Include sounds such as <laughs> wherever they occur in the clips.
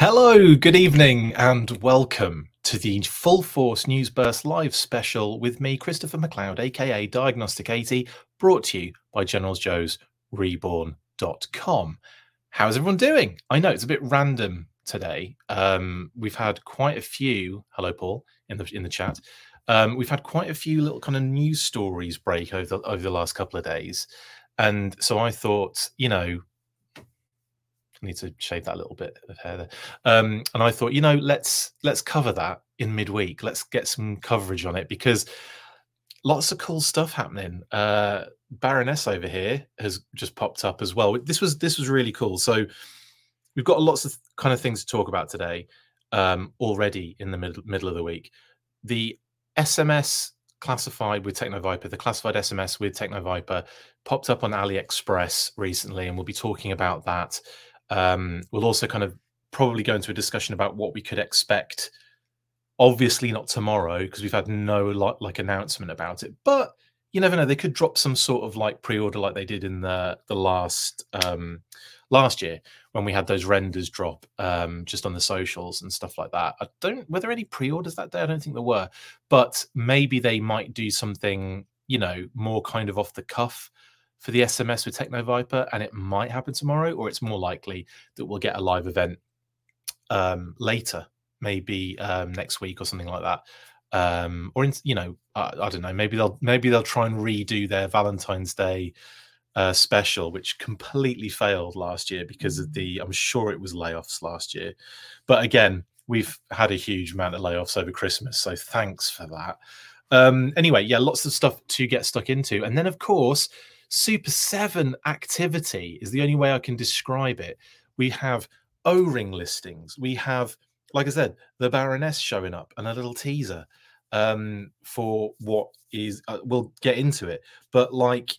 Hello, good evening, and welcome to the Full Force Newsburst Live special with me, Christopher McLeod, aka Diagnostik 80, brought to you by Generals Joe's Reborn.com. How's everyone doing? I know it's a bit random today. Um, we've had quite a few. Hello, Paul, in the in the chat. Um, we've had quite a few little kind of news stories break over the, over the last couple of days, and so I thought, you know, need to shave that little bit of hair there. Um, and I thought, you know, let's let's cover that in midweek. Let's get some coverage on it because lots of cool stuff happening. Uh, Baroness over here has just popped up as well. This was this was really cool. So we've got lots of kind of things to talk about today um, already in the middle middle of the week. The SMS classified with Technoviper, the classified SMS with Technoviper popped up on AliExpress recently, and we'll be talking about that. Um, we'll also kind of probably go into a discussion about what we could expect. Obviously, not tomorrow because we've had no like announcement about it, but you never know. They could drop some sort of like pre-order like they did in the the last um, last year when we had those renders drop um, just on the socials and stuff like that. I don't were there any pre-orders that day? I don't think there were, but maybe they might do something you know more kind of off the cuff for the SMS with Technoviper, and it might happen tomorrow, or it's more likely that we'll get a live event um, later, maybe um, next week or something like that. Um, or in, you know, I, I, don't know. Maybe they'll maybe they'll try and redo their Valentine's Day uh, special, which completely failed last year because of the. I'm sure it was layoffs last year, but again, we've had a huge amount of layoffs over Christmas, so thanks for that. Um, anyway, yeah, lots of stuff to get stuck into, and then of course Super 7 activity is the only way I can describe it. We have O ring listings. We have, like I said, the Baroness showing up and a little teaser um, for what is, uh, we'll get into it. But like,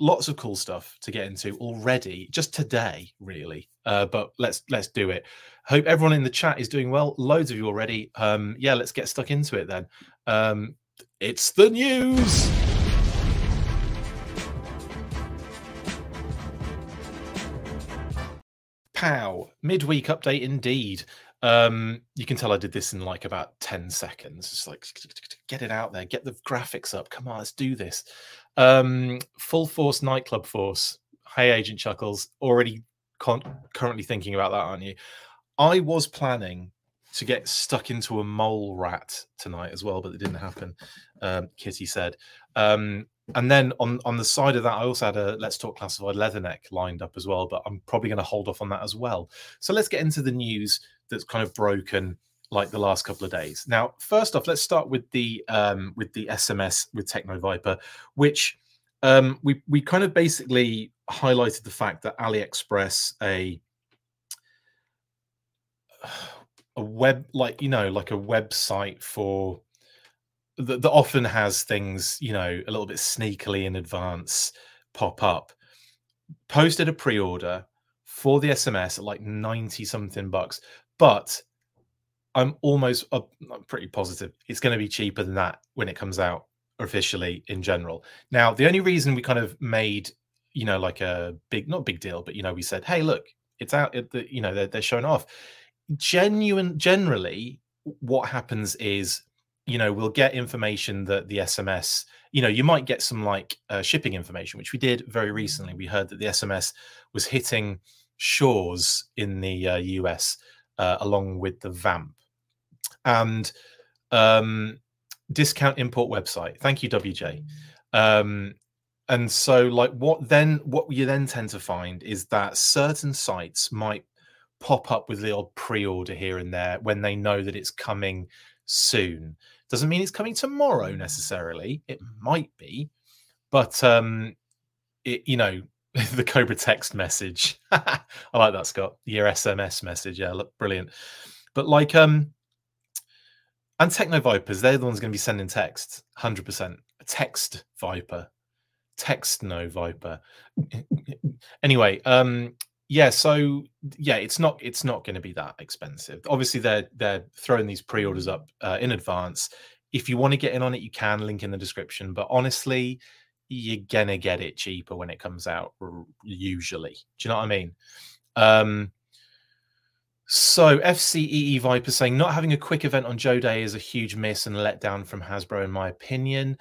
lots of cool stuff to get into already just today really uh, but let's let's do it hope everyone in the chat is doing well loads of you already um yeah let's get stuck into it then um it's the news Pow, midweek update indeed. Um, you can tell I did this in like about 10 seconds. It's like, get it out there, get the graphics up. Come on, let's do this. Um, full force nightclub force. Hey, Agent Chuckles, already con- currently thinking about that, aren't you? I was planning to get stuck into a mole rat tonight as well, but it didn't happen. Um, Kitty said. Um, and then on on the side of that, I also had a Let's Talk Classified Leatherneck lined up as well, but I'm probably going to hold off on that as well. So let's get into the news that's kind of broken like the last couple of days. Now, first off, let's start with the um, with the SMS with Technoviper, which um, we we kind of basically highlighted the fact that AliExpress a a web like you know like a website for that, that often has things, you know, a little bit sneakily in advance pop up. Posted a pre-order for the SMS at like 90 something bucks, but I'm almost uh, I'm pretty positive it's going to be cheaper than that when it comes out officially in general. Now, the only reason we kind of made, you know, like a big, not big deal, but, you know, we said, hey, look, it's out, it, the, you know, they're, they're showing off. Genuine, generally, what happens is you know we'll get information that the sms you know you might get some like uh, shipping information which we did very recently. We heard that the sms was hitting shores in the uh, us uh, along with the vamp. And um, discount import website. Thank you wj um, and so like what then what you then tend to find is that certain sites might pop up with the odd pre-order here and there when they know that it's coming soon. Doesn't mean it's coming tomorrow necessarily. It might be, but um, it, you know, <laughs> the Cobra text message. <laughs> I like that, Scott. Your SMS message, yeah, look brilliant. But like, um, and Techno Vipers, they're the ones going to be sending texts, hundred percent. Text Viper, text no Viper. <laughs> anyway, um, yeah so yeah it's not it's not going to be that expensive. Obviously they're they're throwing these pre-orders up uh, in advance. If you want to get in on it you can link in the description but honestly you're gonna get it cheaper when it comes out usually. Do you know what i mean? Um So FCEE Viper saying not having a quick event on Joe Day is a huge miss and letdown from Hasbro, in my opinion.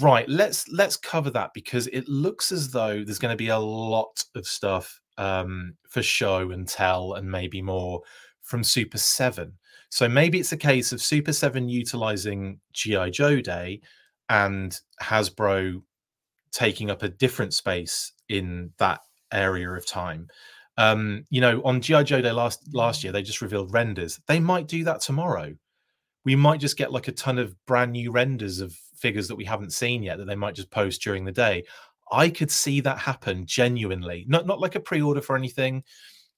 Right, let's let's cover that because it looks as though there's going to be a lot of stuff um, for show and tell and maybe more from Super Seven. So maybe it's a case of Super Seven utilizing GI Joe Day and Hasbro taking up a different space in that area of time. Um, you know, on GI Joe Day last last year, they just revealed renders. They might do that tomorrow. We might just get like a ton of brand new renders of figures that we haven't seen yet that they might just post during the day. I could see that happen genuinely. Not not like a pre-order for anything,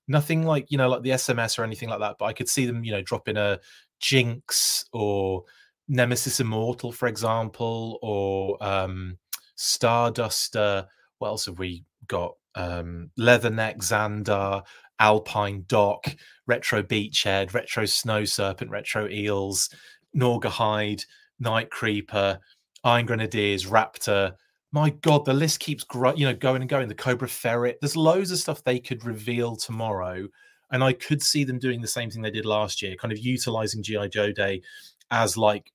nothing like you know like the SMS or anything like that. But I could see them, you know, dropping a Jinx or Nemesis Immortal, for example, or um, Starduster. What else have we got? um, Leatherneck, Zandar, Alpine Doc, Retro Beachhead, Retro Snow Serpent, Retro Eels, Naugahyde, Night Creeper, Iron Grenadiers, Raptor. My God, the list keeps gro- you know going and going. The Cobra Ferret. There's loads of stuff they could reveal tomorrow, and I could see them doing the same thing they did last year, kind of utilizing GI Joe Day as like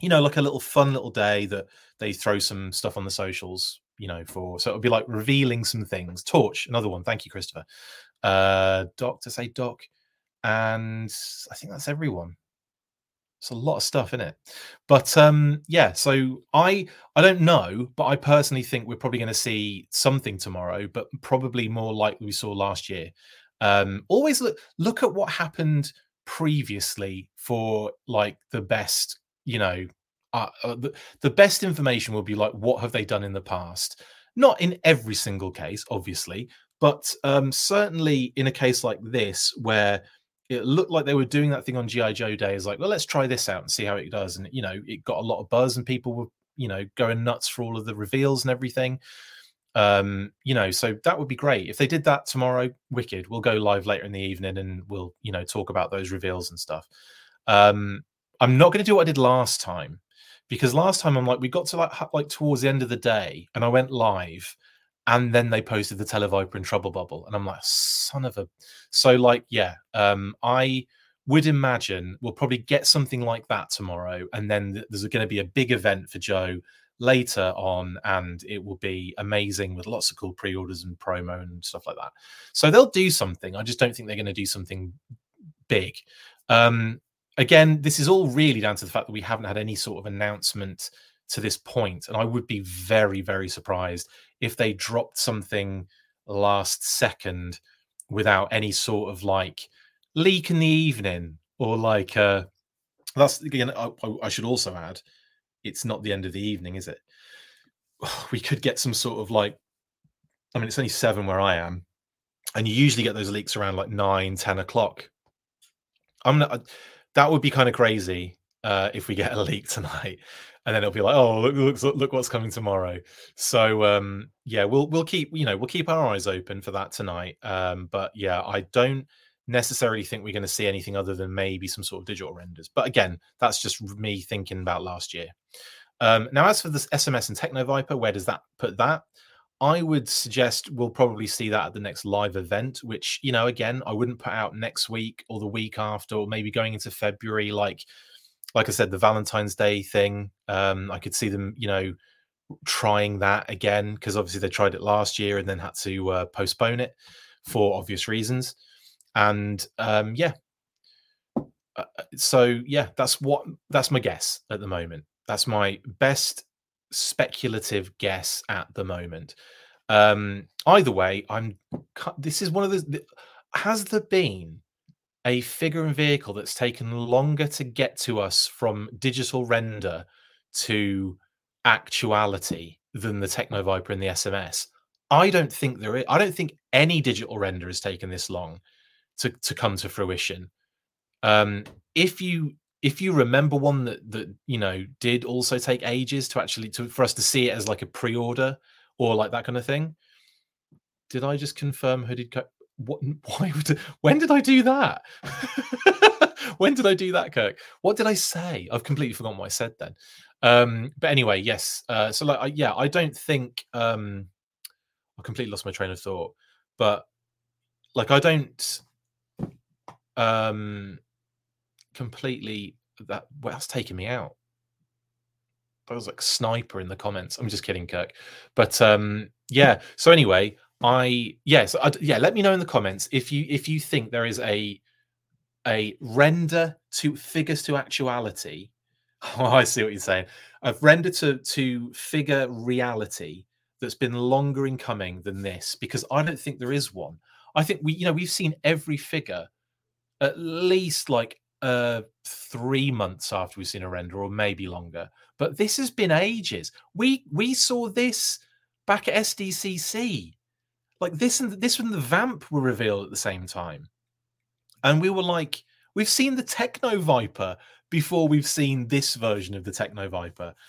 you know like a little fun little day that they throw some stuff on the socials you know, for so it would be like revealing some things. Torch, another one. Thank you, Christopher. Uh, Doc to say Doc, and I think that's everyone. It's a lot of stuff in it, but um, yeah. So I I don't know, but I personally think we're probably going to see something tomorrow, but probably more like we saw last year. Um, always look look at what happened previously for like the best you know uh, uh, the, the best information will be like what have they done in the past not in every single case obviously but um, certainly in a case like this where it looked like they were doing that thing on gi joe day is like well let's try this out and see how it does. And you know it got a lot of buzz and people were you know going nuts for all of the reveals and everything. Um you know so that would be great. If they did that tomorrow wicked. We'll go live later in the evening and we'll you know talk about those reveals and stuff. Um i'm not going to do what i did last time because last time I'm like we got to like like towards the end of the day and I went live and then they posted the Televiper and Trouble Bubble and I'm like son of a so like yeah um I would imagine we'll probably get something like that tomorrow and then there's going to be a big event for Joe later on and it will be amazing with lots of cool pre-orders and promo and stuff like that. So they'll do something. I just don't think they're going to do something big. Um again, this is all really down to the fact that we haven't had any sort of announcement to this point, and I would be very, very surprised if they dropped something last second without any sort of like leak in the evening or like uh that's again I, I should also add it's not the end of the evening is it? <sighs> We could get some sort of like i mean it's only seven where i am and you usually get those leaks around like nine ten o'clock. I'm not that would be kind of crazy uh, if we get a leak <laughs> tonight, and then it'll be like, oh, look, look, look what's coming tomorrow. So um, yeah, we'll we'll keep you know we'll keep our eyes open for that tonight. Um, but yeah, I don't necessarily think we're going to see anything other than maybe some sort of digital renders. But again, that's just me thinking about last year. Um, now, as for this SMS and Techno Viper, where does that put that? I would suggest we'll probably see that at the next live event, which, you know, again, I wouldn't put out next week or the week after, or maybe going into February, like like I said, the Valentine's Day thing. Um, I could see them, you know, trying that again, because obviously they tried it last year and then had to uh, postpone it for obvious reasons. And um, yeah. Uh, uh so yeah, that's what that's my guess at the moment. That's my best speculative guess at the moment. Um, either way, I'm. This is one of the. Has there been a figure and vehicle that's taken longer to get to us from digital render to actuality than the Techno Viper and the SMS? I don't think there is. I don't think any digital render has taken this long to to come to fruition. Um, if you if you remember one that that you know did also take ages to actually to for us to see it as like a pre-order or like that kind of thing did i just confirm hooded co- what <laughs> why would when did i do that <laughs> when did i do that kirk what did i say i've completely forgotten what i said then um but anyway yes uh so like I, yeah i don't think um i completely lost my train of thought but like i don't um, completely that well, that's taking me out. That was like sniper in the comments. I'm just kidding, Kirk. But um, yeah. So anyway, I yes, I, yeah. Let me know in the comments if you if you think there is a a render to figures to actuality. <laughs> Oh, I see what you're saying. A render to to figure reality that's been longer in coming than this because I don't think there is one. I think we you know we've seen every figure at least like uh three months after we've seen a render or maybe longer but this has been ages we we saw this back at sdcc like this and this and the vamp were revealed at the same time. And we were like we've seen the techno viper before we've seen this version of the techno viper. <laughs>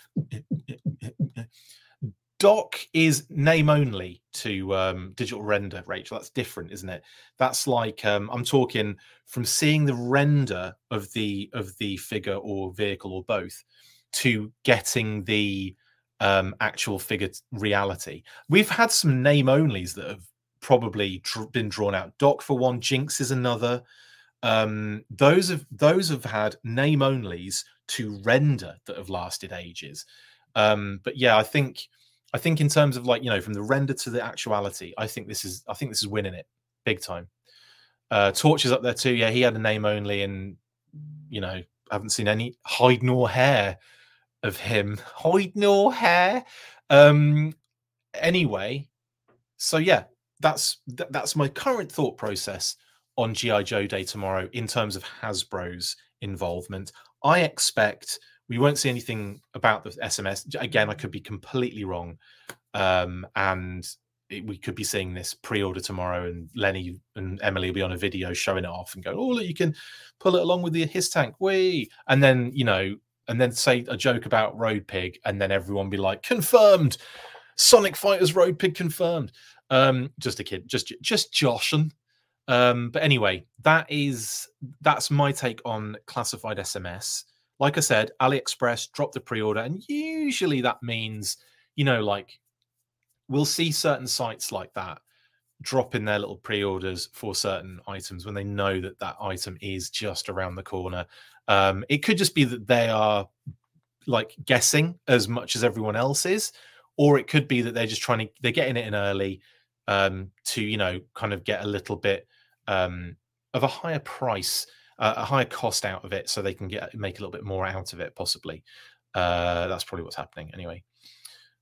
Doc is name only to um, digital render rachel. That's different isn't it? That's like um, i'm talking from seeing the render of the of the figure or vehicle or both to getting the um, actual figure reality we've had some name onlys that have probably tr- been drawn out doc for one jinx is another um, those have those have had name onlys to render that have lasted ages um, but yeah i think I think in terms of like you know from the render to the actuality, I think this is I think this is winning it big time. Uh, Torch is up there too. Yeah, he had a name only, and you know haven't seen any hide nor hair of him. Hide nor hair. Um, anyway, so yeah, that's th- that's my current thought process on GI Joe Day tomorrow in terms of Hasbro's involvement. I expect we won't see anything about the SMS. Again, I could be completely wrong. Um, and it, we could be seeing this pre-order tomorrow, and Lenny and Emily will be on a video showing it off and go, "Oh, look, you can pull it along with the his tank, we." And then you know, and then say a joke about Road Pig, and then everyone be like, "Confirmed, Sonic Fighters Road Pig confirmed." Um, just a kid, just just joshing. Um, but anyway, that is that's my take on classified SMS like I said, AliExpress dropped the pre-order, and usually that means, you know, like we'll see certain sites like that drop in their little pre-orders for certain items when they know that that item is just around the corner. Um, it could just be that they are like guessing as much as everyone else is, or it could be that they're just trying to they're getting it in early um, to you know kind of get a little bit um, of a higher price uh, a higher cost out of it so they can get make a little bit more out of it possibly. Uh, that's probably what's happening anyway.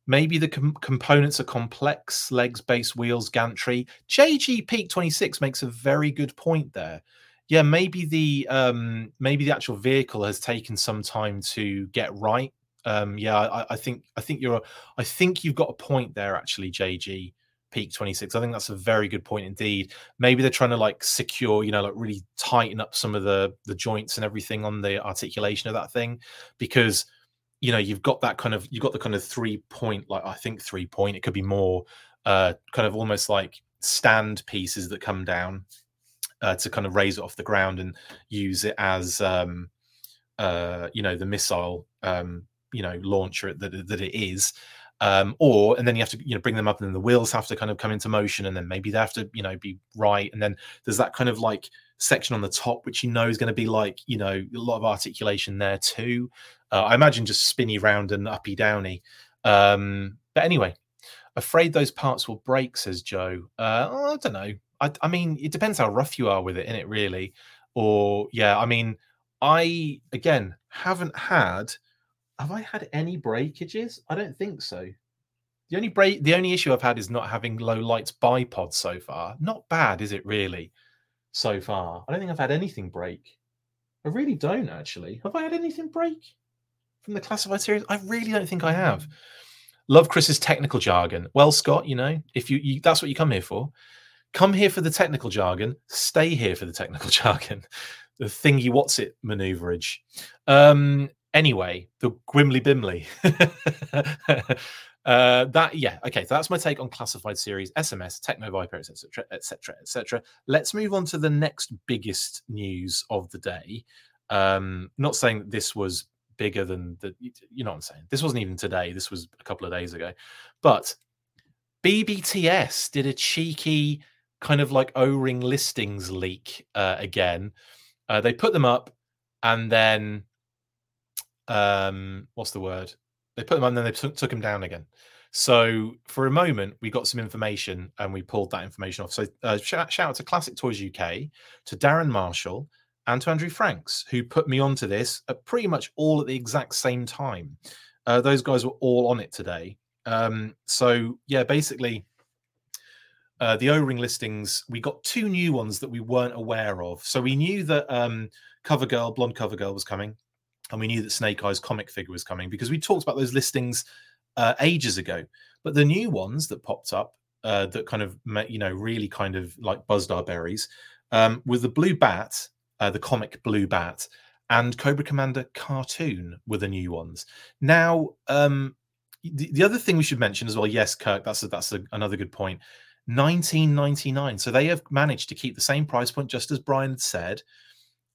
Maybe the com- components are complex legs base wheels gantry. Jg peak 26 makes a very good point there yeah maybe the um maybe the actual vehicle has taken some time to get right. Um yeah I, I think i think you're i think you've got a point there actually jg peak 26 i think that's a very good point indeed. Maybe they're trying to like secure you know like really tighten up some of the the joints and everything on the articulation of that thing because you know you've got that kind of you've got the kind of three point like i think three point it could be more uh kind of almost like stand pieces that come down uh, to kind of raise it off the ground and use it as um uh you know the missile um you know launcher that, that it is. Um, or and then you have to you know bring them up and then the wheels have to kind of come into motion and then maybe they have to you know be right. And then there's that kind of like section on the top which you know is going to be like you know a lot of articulation there too. Uh, i imagine just spinny round and uppy downy. Um, but anyway afraid those parts will break says joe. Uh, i don't know I, I mean it depends how rough you are with it in it really or yeah i mean i again haven't had have I had any breakages? I don't think so. The only break, the only issue I've had is not having Low-Light's bipod so far. Not bad, is it really? So far, I don't think I've had anything break. I really don't actually. Have I had anything break from the classified series? I really don't think I have. Love Chris's technical jargon. Well, Scott, you know, if you, you that's what you come here for. Come here for the technical jargon. Stay here for the technical <laughs> jargon. The thingy what's it maneuverage. Um, Anyway, the Gwimly Bimley. <laughs> uh, that yeah, okay. So that's my take on classified series, SMS, Techno Viper, etc., etc., etc. Let's move on to the next biggest news of the day. Um, not saying that this was bigger than the, you know what I'm saying. This wasn't even today. This was a couple of days ago, but BBTS did a cheeky kind of like O-ring listings leak uh, again. Uh, they put them up, and then um, what's the word? They put them up and then they took, took them down again. So for a moment, we got some information and we pulled that information off. So uh, shout, shout, out to Classic Toys UK, to Darren Marshall, and to Andrew Franks, who put me onto this at pretty much all at the exact same time. Uh, those guys were all on it today. Um, so yeah, basically, uh, the O-ring listings, we got two new ones that we weren't aware of. So we knew that um, CoverGirl, Blonde CoverGirl was coming, and we knew that Snake Eyes comic figure was coming because we talked about those listings uh, ages ago. But the new ones that popped up uh, that kind of, you know, really kind of like buzzed our berries um, with the Blue Bat, uh, the comic Blue Bat, and Cobra Commander cartoon were the new ones. Now, um, the, the other thing we should mention as well, yes, Kirk, that's a, that's a, another good point. 1999. So they have managed to keep the same price point, just as Brian had said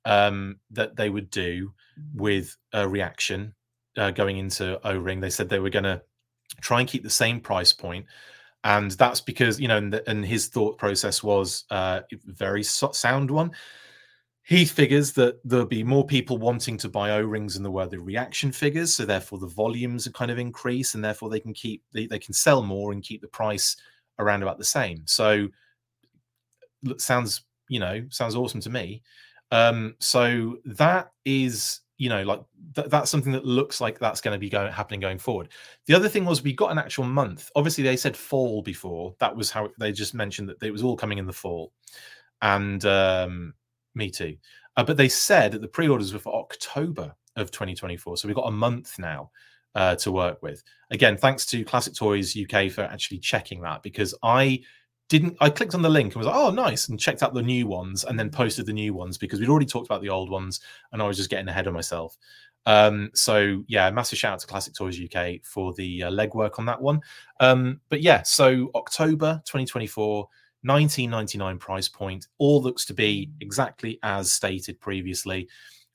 um, that they would do with a reaction uh, going into O Ring. They said they were going to try and keep the same price point, and that's because you know, and, and his thought process was uh, very sound one. He figures that there'll be more people wanting to buy O rings than there were the reaction figures, so therefore the volumes kind of increase, and therefore they can keep they, they can sell more and keep the price around about the same. So sounds you know sounds awesome to me. Um, so that is you know like th- that's something that looks like that's going to be going happening going forward. The other thing was we got an actual month. Obviously they said fall before. That was how they just mentioned that it was all coming in the fall. And um me too. Uh, but they said that the pre-orders were for october of 2024 so we've got a month now uh, to work with again thanks to classic toys uk for actually checking that because i didn't I clicked on the link and was like, oh, nice, and checked out the new ones and then posted the new ones because we'd already talked about the old ones and I was just getting ahead of myself. Um, so yeah, massive shout out to Classic Toys UK for the uh, legwork on that one. Um, but yeah, so October 2024, 1999 price point, all looks to be exactly as stated previously.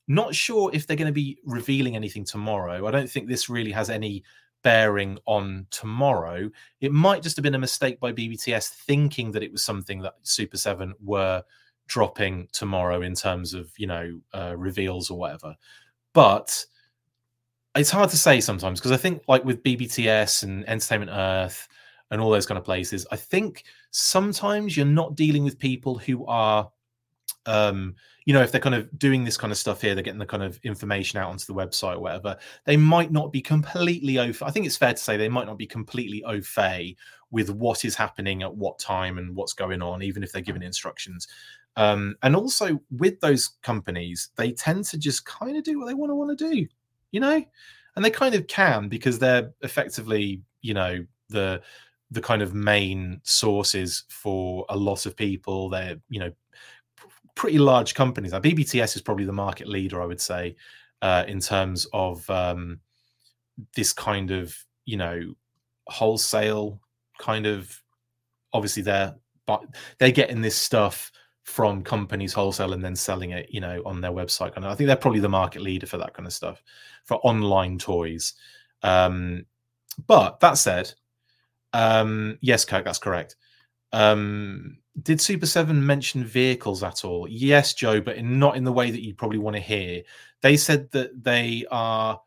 Not sure if they're going to be revealing anything tomorrow. I don't think this really has any bearing on tomorrow. It might just have been a mistake by BBTS thinking that it was something that Super 7 were dropping tomorrow in terms of, you know, uh, reveals or whatever. But it's hard to say sometimes because I think, like with BBTS and Entertainment Earth and all those kind of places, I think sometimes you're not dealing with people who are um, you know, if they're kind of doing this kind of stuff here, they're getting the kind of information out onto the website or whatever, they might not be completely au I think it's fair to say they might not be completely au fait with what is happening at what time and what's going on, even if they're given instructions. Um, and also with those companies, they tend to just kind of do what they want to want to do, you know, and they kind of can because they're effectively, you know, the the kind of main sources for a lot of people. They're, you know, pretty large companies. Now, BBTS is probably the market leader, I would say, uh, in terms of um, this kind of you know wholesale kind of. Obviously, they're but they're getting this stuff from companies wholesale and then selling it, you know, on their website. And I think they're probably the market leader for that kind of stuff for online toys. Um, but that said, um, yes, Kirk, that's correct. Um, did Super 7 mention vehicles at all? Yes, Joe, but in, not in the way that you probably want to hear. They said that they are,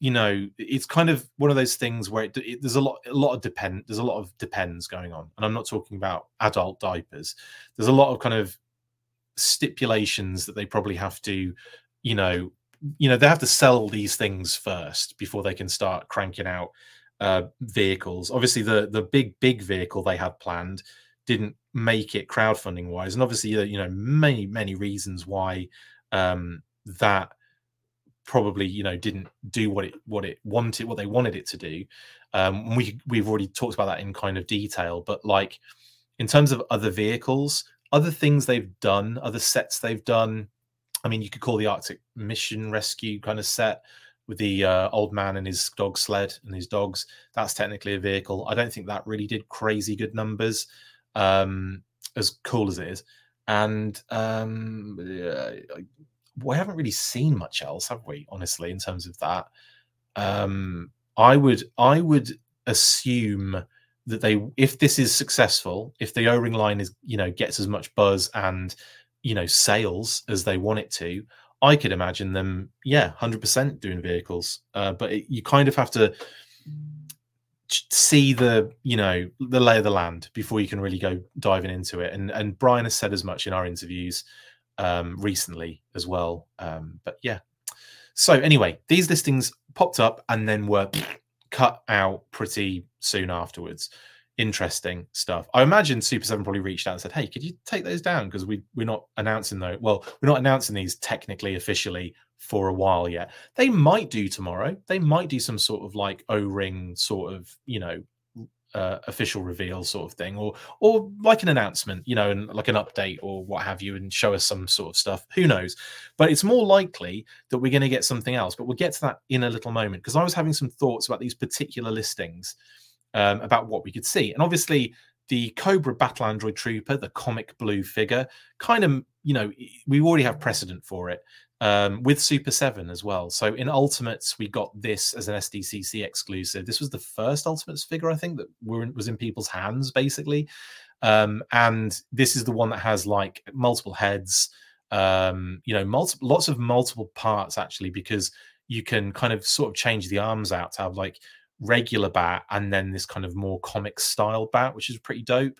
you know, it's kind of one of those things where it, it, there's a lot, a lot of depend, there's a lot of depends going on, and I'm not talking about adult diapers. There's a lot of kind of stipulations that they probably have to, you know, you know, they have to sell these things first before they can start cranking out uh, vehicles. Obviously, the the big big vehicle they had planned didn't make it crowdfunding wise and obviously you know many many reasons why um that probably you know didn't do what it what it wanted what they wanted it to do. Um we we've already talked about that in kind of detail but like in terms of other vehicles other things they've done other sets they've done i mean you could call the arctic mission rescue kind of set with the uh, old man and his dog sled and his dogs. That's technically a vehicle. I don't think that really did crazy good numbers um, as cool as it is. And um, we haven't really seen much else, have we? Honestly, in terms of that, um, I would I would assume that they if this is successful, if the O-ring line is you know gets as much buzz and you know sales as they want it to, I could imagine them yeah, hundred percent doing vehicles. Uh, but it, you kind of have to see the you know the lay of the land before you can really go diving into it. And and Brian has said as much in our interviews um, recently as well. Um, but yeah. So anyway, these listings popped up and then were cut out pretty soon afterwards. Interesting stuff. I imagine Super Seven probably reached out and said, "Hey, could you take those down because we we're not announcing though Well, we're not announcing these technically officially for a while yet. They might do tomorrow. They might do some sort of like O ring sort of you know uh, official reveal sort of thing, or or like an announcement, you know, and like an update or what have you, and show us some sort of stuff. Who knows? But it's more likely that we're going to get something else. But we'll get to that in a little moment because I was having some thoughts about these particular listings, um, about what we could see, and obviously the Cobra Battle Android Trooper, the comic blue figure, kind of, you know, we already have precedent for it um, with Super 7 as well. So in Ultimates, we got this as an SDCC exclusive. This was the first Ultimates figure, I think, that were was in people's hands, basically. Um, and this is the one that has like multiple heads, um, you know, lots of multiple parts actually, because you can kind of sort of change the arms out to have like regular bat and then this kind of more comic style bat, which is pretty dope.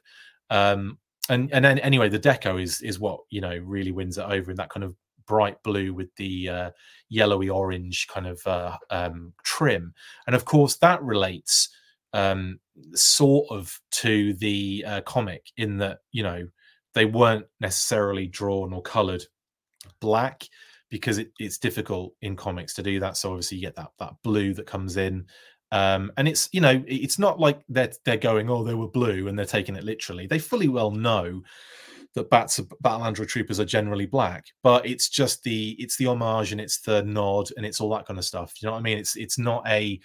Um, and and then anyway, the deco is is what you know really wins it over in that kind of bright blue with the uh, yellowy orange kind of uh, um, trim, and of course that relates um, sort of to the uh, comic in that you know they weren't necessarily drawn or coloured black because it, it's difficult in comics to do that. So obviously you get that that blue that comes in. Um, and it's you know it's not like they're they're going oh they were blue and they're taking it literally. They fully well know that bats battle android troopers are generally black, but it's just the it's the homage and it's the nod and it's all that kind of stuff. You know what I mean? It's it's not a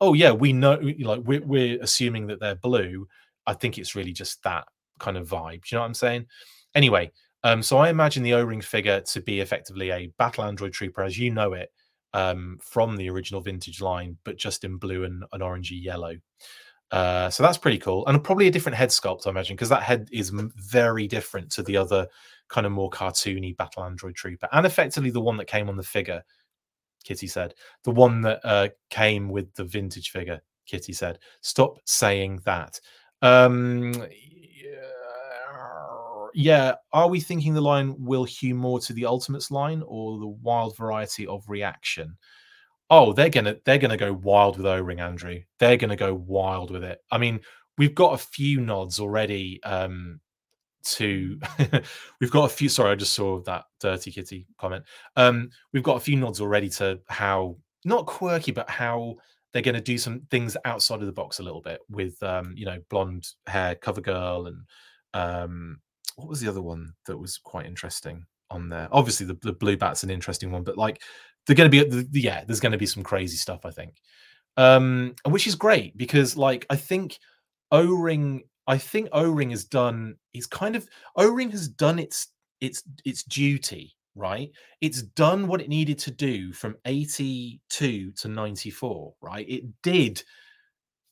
oh yeah we know like we're, we're assuming that they're blue. I think it's really just that kind of vibe. You know what I'm saying? Anyway, um, so I imagine the O-ring figure to be effectively a battle android trooper as you know it um, from the original vintage line, but just in blue and an orangey yellow. Uh, so that's pretty cool, and probably a different head sculpt, I imagine, because that head is very different to the other kind of more cartoony Battle Android Trooper, and effectively the one that came on the figure. Kitty said the one that uh, came with the vintage figure. Kitty said, "Stop saying that." Um, yeah, are we thinking the line will hew more to the Ultimates line or the wild variety of reaction? Oh, they're gonna they're gonna go wild with O-ring, Andrew. They're gonna go wild with it. I mean, we've got a few nods already um to <laughs> we've got a few sorry i just saw that dirty kitty comment um we've got a few nods already to how not quirky but how they're going to do some things outside of the box a little bit with um you know blonde hair cover girl and um what was the other one that was quite interesting on there? Obviously, the, the blue bat's an interesting one, but like they're going to be, yeah, there's going to be some crazy stuff, I think, um, which is great because like I think O Ring, I think O Ring has done, it's kind of O Ring has done its its its duty, right? It's done what it needed to do from 82 to 94, right? It did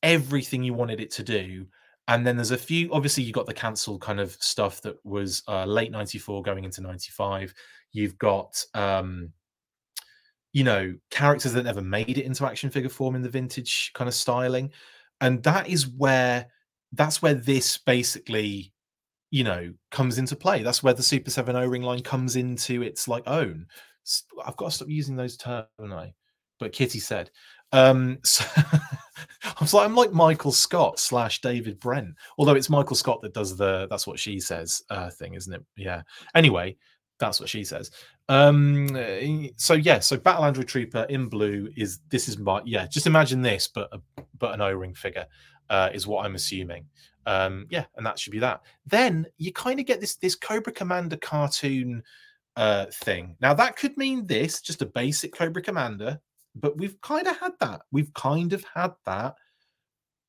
everything you wanted it to do and then there's a few obviously you got the cancelled kind of stuff that was uh, late 94 going into 95 you've got um you know characters that never made it into action figure form in the vintage kind of styling and that is where that's where this basically you know comes into play that's where the super 7 o-ring line comes into its like own i've got to stop using those terms I? but kitty said um <laughs> so I was like, I'm like Michael Scott slash David Brent, although it's Michael Scott that does the that's what she says uh, thing, isn't it? Yeah. Anyway, that's what she says. Um, so yeah, so Battle Android Trooper in blue is this is my yeah. Just imagine this, but a, but an O-ring figure uh, is what I'm assuming. Um, yeah, and that should be that. Then you kind of get this this Cobra Commander cartoon uh, thing. Now that could mean this, just a basic Cobra Commander but we've kind of had that. We've kind of had that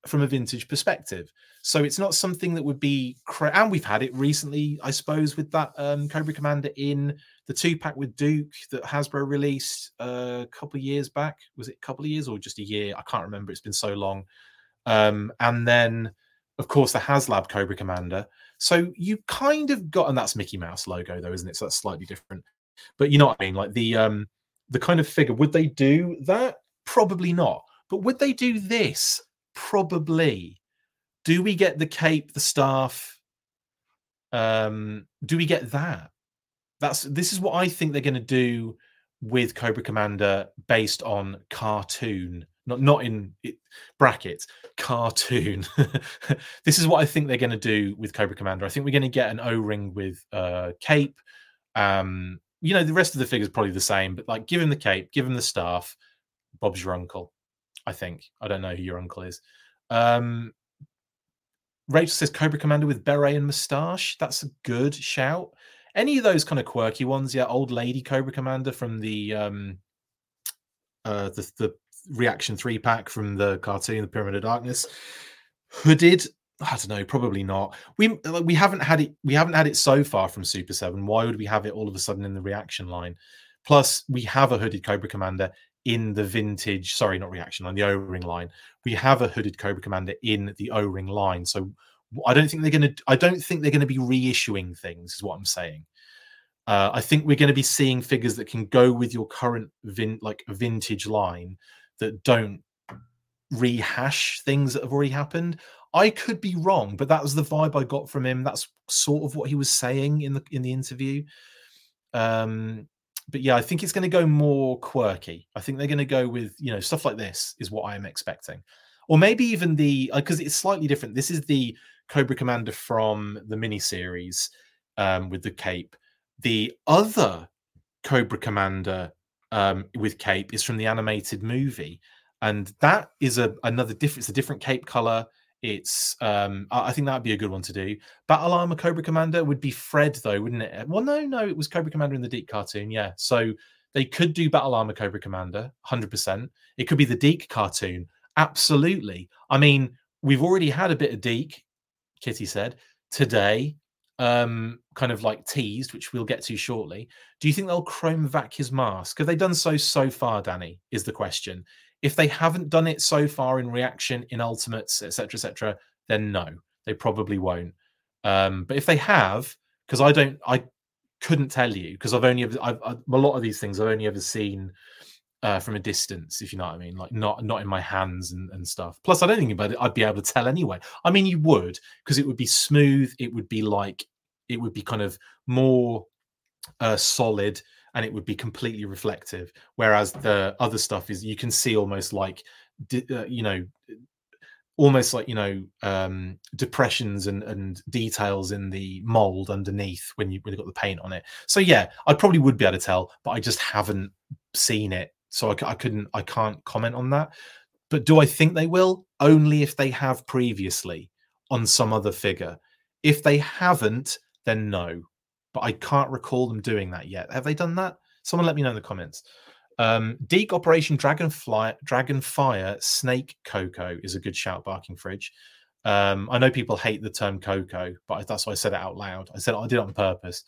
from a vintage perspective. So it's not something that would be, cra- and we've had it recently, I suppose, with that um, Cobra Commander in the two pack with Duke that Hasbro released a couple of years back. Was it a couple of years or just a year? I can't remember. It's been so long. Um, and then of course, the HasLab Cobra Commander. So you kind of got, and that's Mickey Mouse logo though, isn't it? So that's slightly different. But you know what I mean? Like the um the kind of figure. Would they do that? Probably not. But would they do this? Probably. Do we get the cape, the staff? Um, do we get that? That's this is what I think they're going to do with Cobra Commander based on cartoon, not not in brackets, cartoon. <laughs> this is what I think they're going to do with Cobra Commander. I think we're going to get an O ring with uh, cape. Um, you know, the rest of the figures probably the same, but like, give him the cape, give him the staff. Bob's your uncle, I think. I don't know who your uncle is. Um, Rachel says Cobra Commander with beret and moustache. That's a good shout. Any of those kind of quirky ones, yeah. Old lady Cobra Commander from the um, uh, the the reaction three pack from the cartoon, the Pyramid of Darkness. Hooded, I don't know, probably not. We we haven't had it. We haven't had it so far from Super Seven. Why would we have it all of a sudden in the reaction line? Plus, we have a hooded Cobra Commander in the vintage. Sorry, not reaction line, the O ring line. We have a hooded Cobra Commander in the O ring line. So I don't think they're going to. I don't think they're going to be reissuing things. Is what I'm saying. Uh, I think we're going to be seeing figures that can go with your current vin, like vintage line that don't rehash things that have already happened. I could be wrong, but that was the vibe I got from him. That's sort of what he was saying in the in the interview. Um, but yeah, I think it's going to go more quirky. I think they're going to go with you know stuff like this is what I am expecting, or maybe even the because uh, it's slightly different. This is the Cobra Commander from the miniseries um, with the cape. The other Cobra Commander um, with cape is from the animated movie, and that is a another different. It's a different cape color. It's um, I think that would be a good one to do. Battle Armor Cobra Commander would be Fred though, wouldn't it? Well, no, no, it was Cobra Commander in the DiC cartoon. Yeah, so they could do Battle Armor Cobra Commander, hundred percent. It could be the DiC cartoon, absolutely. I mean, we've already had a bit of DiC. Kitty said today, um, kind of like teased, which we'll get to shortly. Do you think they'll chrome vac his mask? Have they done so so far, Danny? Is the question. If they haven't done it so far in reaction, in ultimates, etc., etc., then no, they probably won't. Um, but if they have, because I don't, I couldn't tell you because I've only, I've, I've, a lot of these things I've only ever seen uh, from a distance, if you know what I mean, like not not in my hands and, and stuff. Plus, I don't think about it, I'd be able to tell anyway. I mean, you would because it would be smooth. It would be like it would be kind of more uh, solid and it would be completely reflective. Whereas the other stuff is you can see almost like, uh, you know, almost like you know um, depressions and, and details in the mold underneath when you when you got the paint on it. So yeah, I probably would be able to tell, but I just haven't seen it, so I, I couldn't I can't comment on that. But do I think they will? Only if they have previously on some other figure. If they haven't, then no but I can't recall them doing that yet. Have they done that? Someone let me know in the comments. Um, DiC Operation Dragonfly, Dragonfire Snake Coco is a good shout, Barking Fridge. Um, I know people hate the term Coco, but that's why I said it out loud. I said I did it on purpose.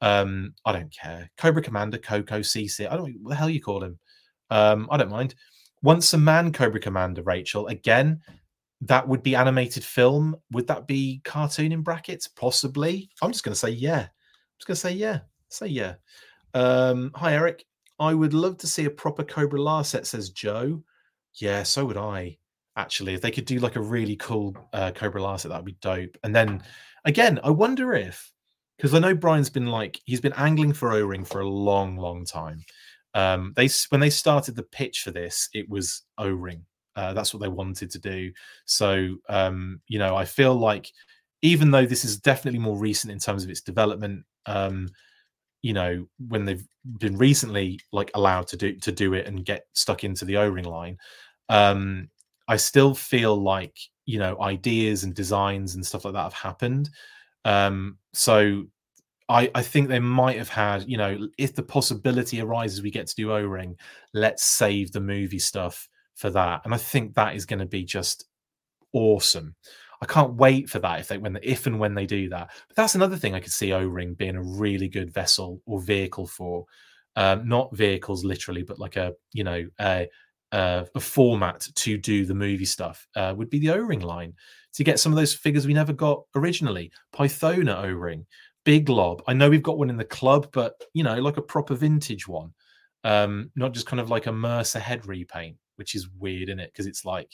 Um, I don't care. Cobra Commander, Coco, CC. I don't know what the hell you call him. Um, I don't mind. Once a man Cobra Commander, Rachel. Again, that would be animated film. Would that be cartoon in brackets? Possibly. I'm just going to say yeah gonna say yeah. Say yeah. Um, hi Eric. I would love to see a proper Cobra La set, says Joe. Yeah, so would I. Actually, if they could do like a really cool uh, Cobra La set, that would be dope. And then again, I wonder if because I know Brian's been like he's been angling for O ring for a long, long time. Um, they when they started the pitch for this, it was O ring. Uh, that's what they wanted to do. So um, you know, I feel like even though this is definitely more recent in terms of its development, um, you know, when they've been recently like allowed to do to do it and get stuck into the O-ring line, um, I still feel like you know ideas and designs and stuff like that have happened. Um, so I, I think they might have had, you know, if the possibility arises we get to do O-ring, let's save the movie stuff for that. And I think that is going to be just awesome. I can't wait for that if they when if and when they do that. But that's another thing I could see O Ring being a really good vessel or vehicle for, um, not vehicles literally, but like a you know a a, a format to do the movie stuff uh, would be the O Ring line to get some of those figures we never got originally. Pythona O ring, Big Lob. I know we've got one in the club, but you know, like a proper vintage one, um, not just kind of like a Mercer head repaint, which is weird in it because it's like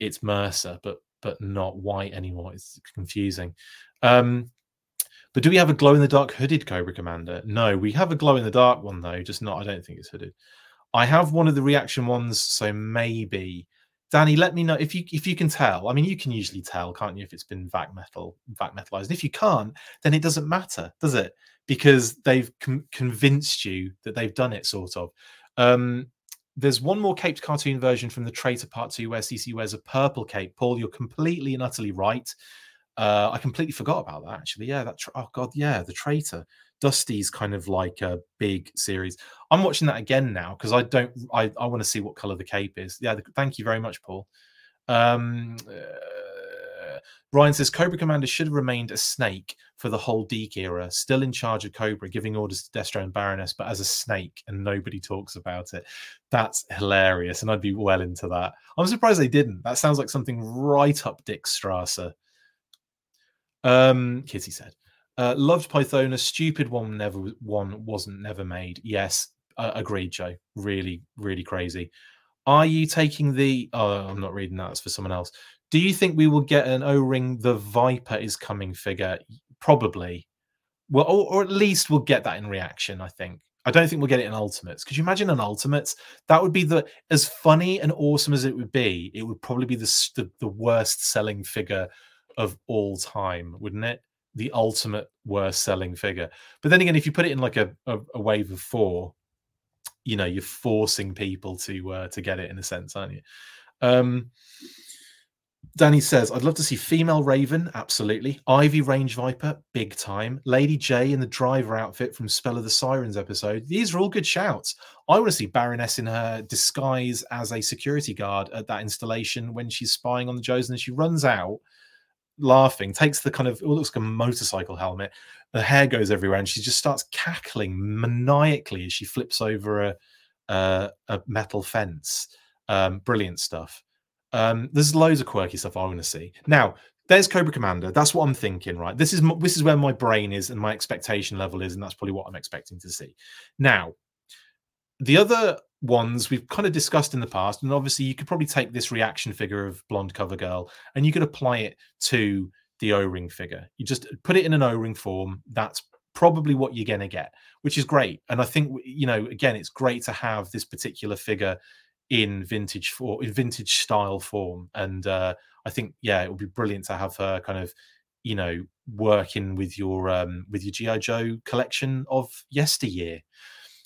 it's Mercer, but but not white anymore. It's confusing. Um, but do we have a glow in the dark hooded Cobra Commander? No, we have a glow in the dark one though, just not. I don't think it's hooded. I have one of the reaction ones, so maybe. Danny, let me know if you if you can tell. I mean, you can usually tell, can't you, if it's been vac metal, vac metalized. if you can't, then it doesn't matter, does it? Because they've com- convinced you that they've done it, sort of. Um, there's one more caped cartoon version from the Traitor Part Two where CC wears a purple cape. Paul, you're completely and utterly right. Uh, I completely forgot about that. Actually, yeah, that. Tra- oh God, yeah, the Traitor. Dusty's kind of like a big series. I'm watching that again now because I don't. I, I want to see what color the cape is. Yeah, the, thank you very much, Paul. Um, uh, Ryan says Cobra Commander should have remained a snake for the whole DiC era, still in charge of Cobra, giving orders to Destro and Baroness, but as a snake, and nobody talks about it. That's hilarious, and I'd be well into that. I'm surprised they didn't. That sounds like something right up Dick Strasser. Um, Kitty said. Uh, loved Pythona. Stupid one never one wasn't never made. Yes, uh, agreed, Joe. Really, really crazy. Are you taking the? Oh, I'm not reading that. It's for someone else. Do you think we will get an O ring? The Viper is coming figure. Probably. Well, or, or, at least we'll get that in reaction. I think. I don't think we'll get it in Ultimates. Could you imagine an Ultimates? That would be the as funny and awesome as it would be. It would probably be the the, the worst selling figure of all time, wouldn't it? the ultimate worst selling figure. But then again, if you put it in like a, a, a wave of four, you know, you're forcing people to uh, to get it in a sense, aren't you? Um, Danny says, I'd love to see female Raven, absolutely. Ivy Range Viper, big time. Lady J in the driver outfit from Spell of the Sirens episode. These are all good shouts. I want to see Baroness in her disguise as a security guard at that installation when she's spying on the Joes and she runs out laughing, takes the kind of it looks like a motorcycle helmet. The hair goes everywhere, and she just starts cackling maniacally as she flips over a a, a metal fence. Um, brilliant stuff. Um, there's loads of quirky stuff I want to see. Now, there's Cobra Commander. That's what I'm thinking, right? This is this is where my brain is and my expectation level is, and that's probably what I'm expecting to see. Now, the other ones we've kind of discussed in the past, and obviously you could probably take this reaction figure of blonde cover girl and you could apply it to the O-ring figure. You just put it in an O-ring form. That's probably what you're going to get, which is great. And I think you know, again, it's great to have this particular figure in vintage for in vintage style form. And uh, I think yeah, it would be brilliant to have her kind of you know working with your um with your GI Joe collection of yesteryear.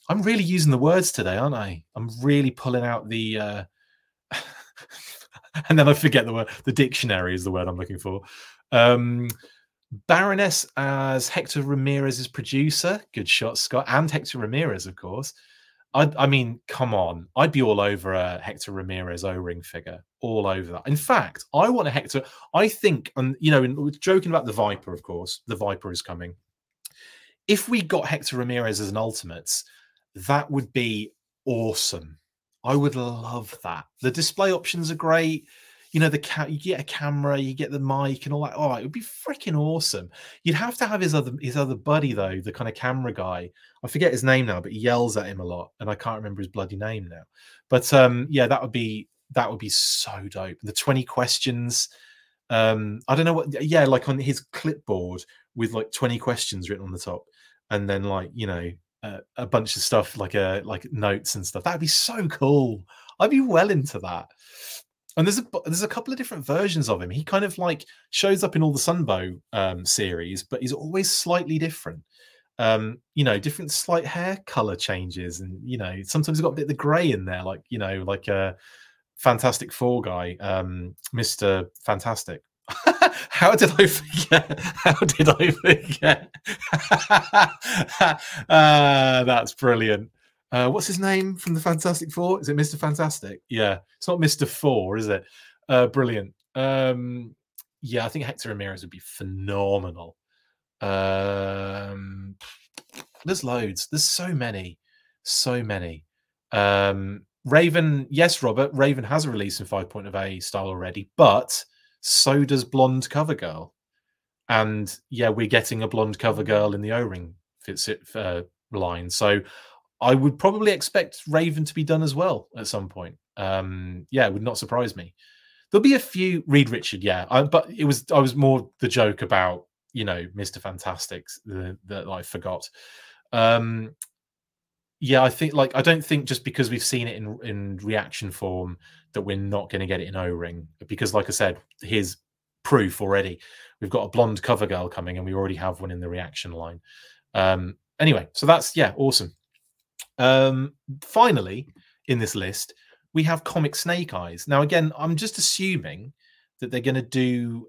I'm really using the words today, aren't I? I'm really pulling out the uh <laughs> and then I forget the word. The dictionary is the word I'm looking for. Um Baroness as Hector Ramirez's producer. Good shot, Scott, and Hector Ramirez, of course. I, I mean, come on. I'd be all over a Hector Ramirez O ring figure, all over that. In fact, I want a Hector. I think, and you know, joking about the Viper, of course, the Viper is coming. If we got Hector Ramirez as an Ultimates, that would be awesome. I would love that. The display options are great. You know, the ca- you get a camera, you get the mic and all that. Oh, it would be freaking awesome. You'd have to have his other his other buddy though, the kind of camera guy. I forget his name now, but he yells at him a lot, and I can't remember his bloody name now. But um, yeah, that would be that would be so dope. The twenty questions. Um, I don't know what. Yeah, like on his clipboard with like twenty questions written on the top, and then like you know a, bunch of stuff like a uh, like notes and stuff. That'd be so cool. I'd be well into that. And there's a there's a couple of different versions of him. He kind of like shows up in all the Sunbow um, series, but he's always slightly different. Um, you know, different slight hair color changes, and you know, sometimes he's got a bit of the grey in there, like you know, like a Fantastic Four guy, um, Mister Fantastic. <laughs> How did I forget? How did I forget? <laughs> uh, that's brilliant. Uh, what's his name from the Fantastic Four? Is it Mr. Fantastic? Yeah, it's not Mr. Four, is it? Uh, brilliant. Um, yeah, I think Hector Ramirez would be phenomenal. Um, there's loads. There's so many, so many. Um, Raven, yes, Robert. Raven has a release in 5.0A style already, but so does blonde cover girl and yeah we're getting a blonde cover girl in the o-ring fits it uh, line so i would probably expect raven to be done as well at some point um yeah it would not surprise me there'll be a few reed richard yeah I, but it was i was more the joke about you know mr fantastics that i forgot um yeah, I think like I don't think just because we've seen it in in reaction form that we're not going to get it in O ring because, like I said, here's proof already. We've got a blonde cover girl coming, and we already have one in the reaction line. Um, anyway, so that's yeah, awesome. Um, finally, in this list, we have comic Snake Eyes. Now, again, I'm just assuming that they're going to do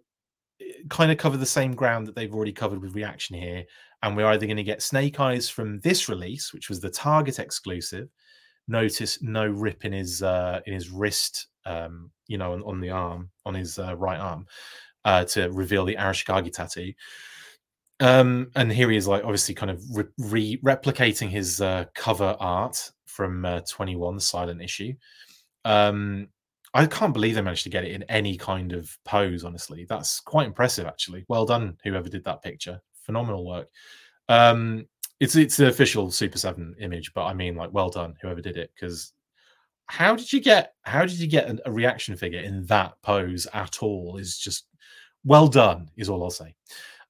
eh, kind of cover the same ground that they've already covered with reaction here and we're either going to get Snake Eyes from this release, which was the Target exclusive. Notice no rip in his uh, in his wrist, um, you know, on, on the arm, on his uh, right arm, uh, to reveal the Arashikage tattoo. Um, and here he is, like obviously, kind of re-, re- replicating his uh, cover art from uh, 21 Silent Issue. Um, I can't believe they managed to get it in any kind of pose. Honestly, that's quite impressive. Actually, well done, whoever did that picture phenomenal work. Um, it's it's the official Super Seven image, but I mean, like, well done, whoever did it, because how did you get how did you get a, reaction figure in that pose at all? Is just well done, is all I'll say.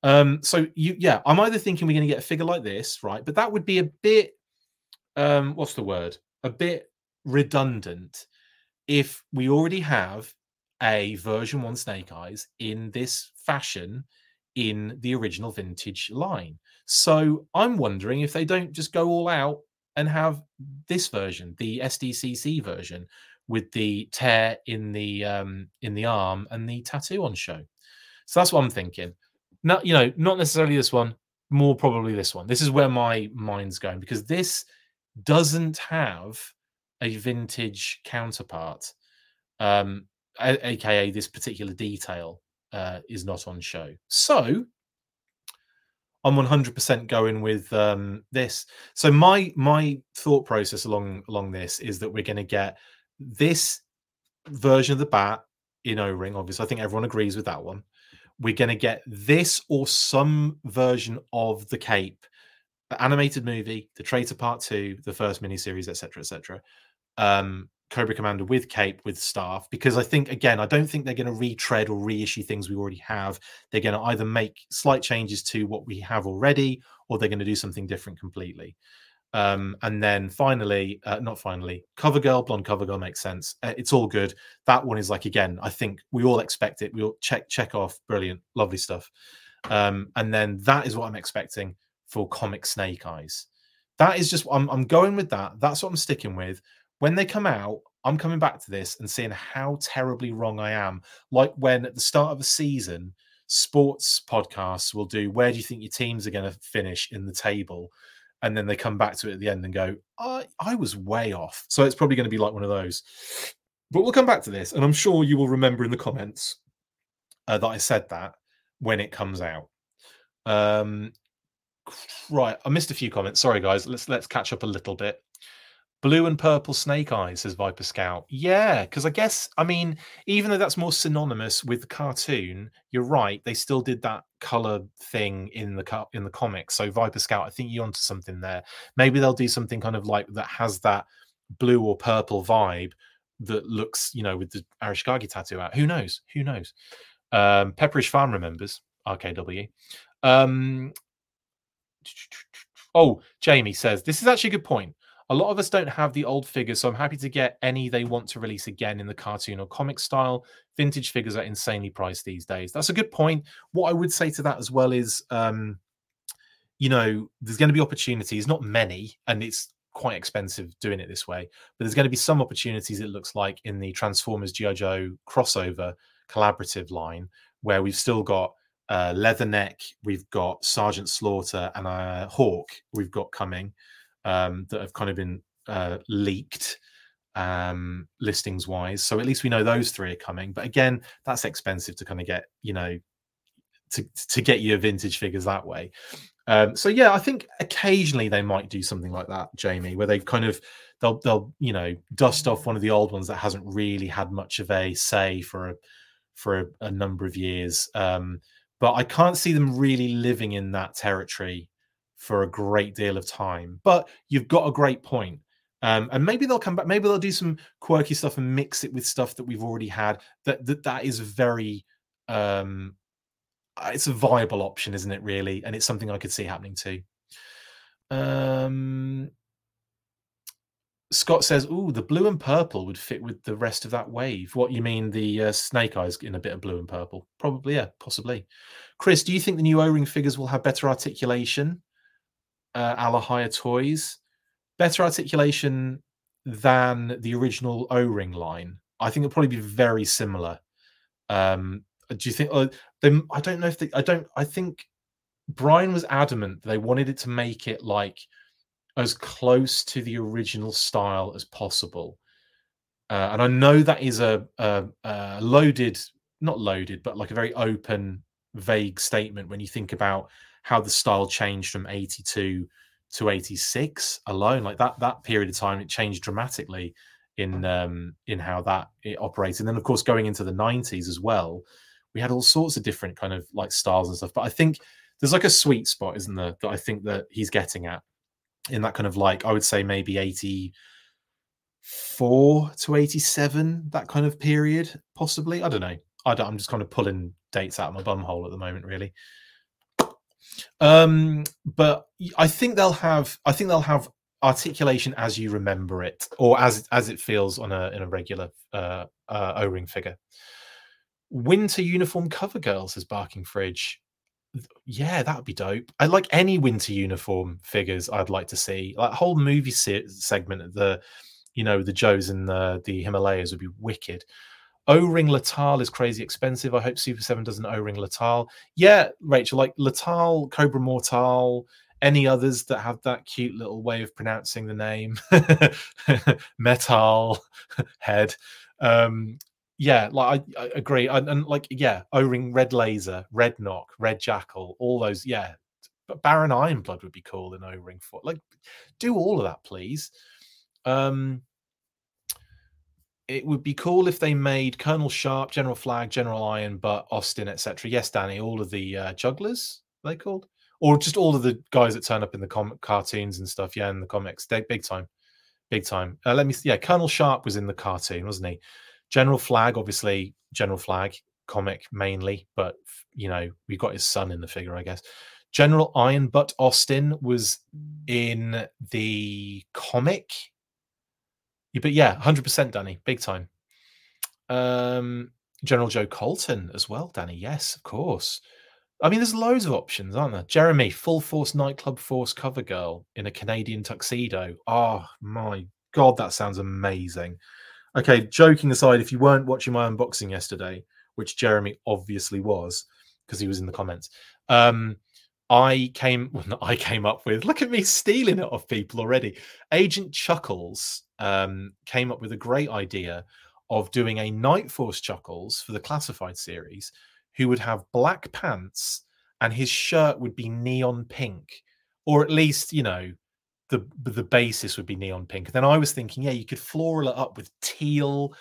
Um, so you, yeah, I'm either thinking we're going to get a figure like this, right? But that would be a bit, um, what's the word? A bit redundant if we already have a version one Snake Eyes in this fashion in the original vintage line. So I'm wondering if they don't just go all out and have this version, the SDCC version, with the tear in the um, in the arm and the tattoo on show. So that's what I'm thinking. Not you know, not necessarily this one, more probably this one. This is where my mind's going because this doesn't have a vintage counterpart, um, a- aka this particular detail uh, is not on show. So I'm 100% going with um, this. So my my thought process along along this is that we're going to get this version of the bat in O ring. Obviously, I think everyone agrees with that one. We're going to get this or some version of the Cape, the animated movie, the Traitor Part Two, the first miniseries, etc., etc. Um, Cobra Commander with Cape with staff because I think again I don't think they're going to retread or reissue things we already have. They're going to either make slight changes to what we have already or they're going to do something different completely. Um, and then finally, uh, not finally, Cover Girl, Blonde Cover Girl makes sense. Uh, it's all good. That one is like again, I think we all expect it. We all check check off, brilliant, lovely stuff. Um, and then that is what I'm expecting for Comic Snake Eyes. That is just I'm I'm going with that. That's what I'm sticking with when they come out, I'm coming back to this and seeing how terribly wrong I am. Like when at the start of a season, sports podcasts will do where do you think your teams are going to finish in the table? And then they come back to it at the end and go, I, I was way off. So it's probably going to be like one of those. But we'll come back to this. And I'm sure you will remember in the comments uh, that I said that when it comes out. Um, right. I missed a few comments. Sorry, guys. Let's let's catch up a little bit. Blue and purple snake eyes, says Viper Scout. Yeah, because I guess I mean, even though that's more synonymous with the cartoon, you're right. They still did that color thing in the cup in the comics. So Viper Scout, I think you're onto something there. Maybe they'll do something kind of like that has that blue or purple vibe that looks, you know, with the Arashikage tattoo out. Who knows? Who knows? Um, Pepperidge Farm remembers RKW. Um, <tsk> oh, Jamie says this is actually a good point. A lot of us don't have the old figures, so I'm happy to get any they want to release again in the cartoon or comic style. Vintage figures are insanely priced these days. That's a good point. What I would say to that as well is, um, you know, there's going to be opportunities, not many, and it's quite expensive doing it this way, but there's going to be some opportunities, it looks like, in the Transformers G.I. Joe crossover collaborative line, where we've still got uh, Leatherneck, we've got Sergeant Slaughter, and uh, Hawk, we've got coming um, that have kind of been uh, leaked um, listings wise. So at least we know those three are coming. But again, that's expensive to kind of get, you know, to to get your vintage figures that way. Um, so yeah, I think occasionally they might do something like that, Jamie, where they kind of they'll they'll you know dust off one of the old ones that hasn't really had much of a say for a for a, a number of years. Um, but I can't see them really living in that territory for a great deal of time. But you've got a great point. Um, and maybe they'll come back. Maybe they'll do some quirky stuff and mix it with stuff that we've already had. That that that is very, um, uh, it's a viable option, isn't it? Really, and it's something I could see happening too. Um, Scott says, "Ooh, the blue and purple would fit with the rest of that wave." What you mean, the uh, snake eyes in a bit of blue and purple? Probably, yeah, possibly. Chris, do you think the new O-ring figures will have better articulation, uh, a la Hiya Toys, better articulation than the original O-ring line? I think it'll probably be very similar. Um, do you think? Uh, they, I don't know if they. I don't. I think Brian was adamant they wanted it to make it like as close to the original style as possible. Uh, and I know that is a, a, a, loaded, not loaded, but like a very open, vague statement when you think about how the style changed from 82 to 86 alone. Like that that period of time, it changed dramatically in um, in how that it operates. And then, of course, going into the 90s as well, we had all sorts of different kind of like styles and stuff. But I think there's like a sweet spot, isn't there, that I think that he's getting at in that kind of like I would say maybe 84 to 87, that kind of period, possibly. I don't know. I don't, I'm just kind of pulling dates out of my bum hole at the moment, really. Um, but I think they'll have I think they'll have articulation as you remember it, or as as it feels on a in a regular uh, uh, O-ring figure. Winter uniform cover girl says Barking Fridge yeah, that would be dope. I like any winter uniform figures. I'd like to see like whole movie se- segment of the, you know, the Joes in the the Himalayas would be wicked. O ring Letal is crazy expensive. I hope Super Seven does an O ring Letal. Yeah, Rachel, like Letal, Cobra Mortal, any others that have that cute little way of pronouncing the name, <laughs> Metal <laughs> head. Um, yeah, like I, I agree, and, and, like yeah, O-ring, Red Laser, Red Knock, Red Jackal, all those. Yeah, but Baron Ironblood would be cool in O-ring foot. Like, do all of that, please. Um, it would be cool if they made Colonel Sharp, General Flag, General Iron, but Austin, etc. Yes, Danny, all of the uh, jugglers they called, or just all of the guys that turn up in the com- cartoons and stuff. Yeah, in the comics, they big time, big time. Uh, let me. See. Yeah, Colonel Sharp was in the cartoon, wasn't he? General Flag, obviously, General Flag comic mainly, but you know, we got his son in the figure, I guess. General Iron Butt Austin was in the comic. But yeah, 100% Danny, big time. Um, General Joe Colton as well, Danny. Yes, of course. I mean, there's loads of options, aren't there? Jeremy, full force nightclub force cover girl in a Canadian tuxedo. Oh my god, that sounds amazing. Okay, joking aside, if you weren't watching my unboxing yesterday, which Jeremy obviously was because he was in the comments, um, I came well, I came up with look at me stealing it off people already. Agent Chuckles um, came up with a great idea of doing a Night Force Chuckles for the classified series, who would have black pants and his shirt would be neon pink, or at least you know the the basis would be neon pink. And then I was thinking, yeah, you could floral it up with teal,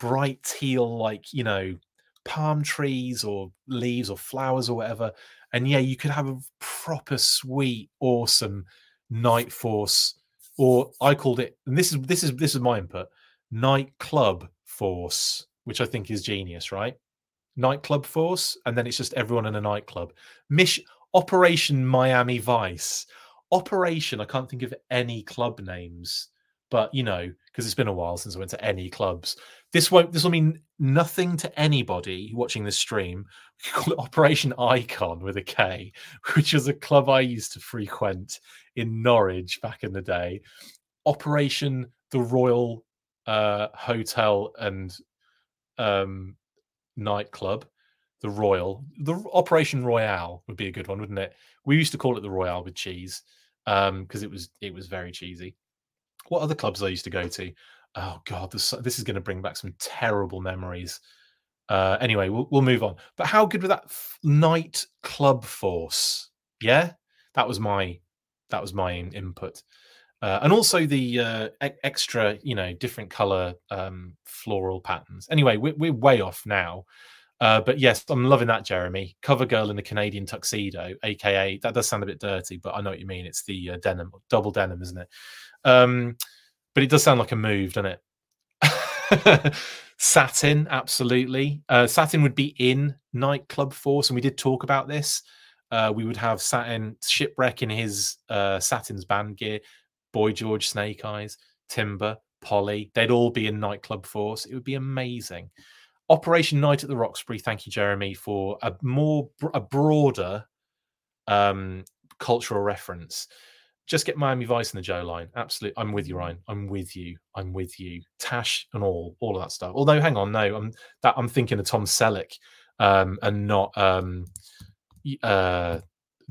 bright teal, like you know, palm trees or leaves or flowers or whatever. And yeah, you could have a proper sweet, awesome night force, or I called it, and this is this is this is my input, nightclub force, which I think is genius, right? Nightclub force, and then it's just everyone in a nightclub. Mission Operation Miami Vice Operation, I can't think of any club names, but you know, because it's been a while since I went to any clubs. This won't. This will mean nothing to anybody watching this stream. We call it Operation Icon with a K, which was a club I used to frequent in Norwich back in the day. Operation the Royal uh, Hotel and um, nightclub, the Royal, the Operation Royale would be a good one, wouldn't it? We used to call it the Royale with cheese because um, it was it was very cheesy. What other clubs I used to go to? Oh God, this this is going to bring back some terrible memories. Uh, anyway, we'll, we'll move on. But how good was that night club force? Yeah, that was my that was my input. Uh, and also the uh, e- extra, you know, different color um, floral patterns. Anyway, we're, we're way off now. Uh, but yes, I'm loving that, Jeremy. Cover girl in the Canadian tuxedo, aka that does sound a bit dirty, but I know what you mean. It's the uh, denim, double denim, isn't it? Um, but it does sound like a move, doesn't it? <laughs> Satin, absolutely. Uh, Satin would be in Nightclub Force, and we did talk about this. Uh, we would have Satin shipwreck in his uh, Satin's band gear, Boy George, Snake Eyes, Timber, Polly. They'd all be in Nightclub Force. It would be amazing. Operation Night at the Roxbury. Thank you, Jeremy, for a more a broader um, cultural reference. Just get Miami Vice in the Joe line. Absolutely, I'm with you, Ryan. I'm with you. I'm with you. Tash and all, all of that stuff. Although, hang on, no, I'm that I'm thinking of Tom Selleck um, and not um, uh,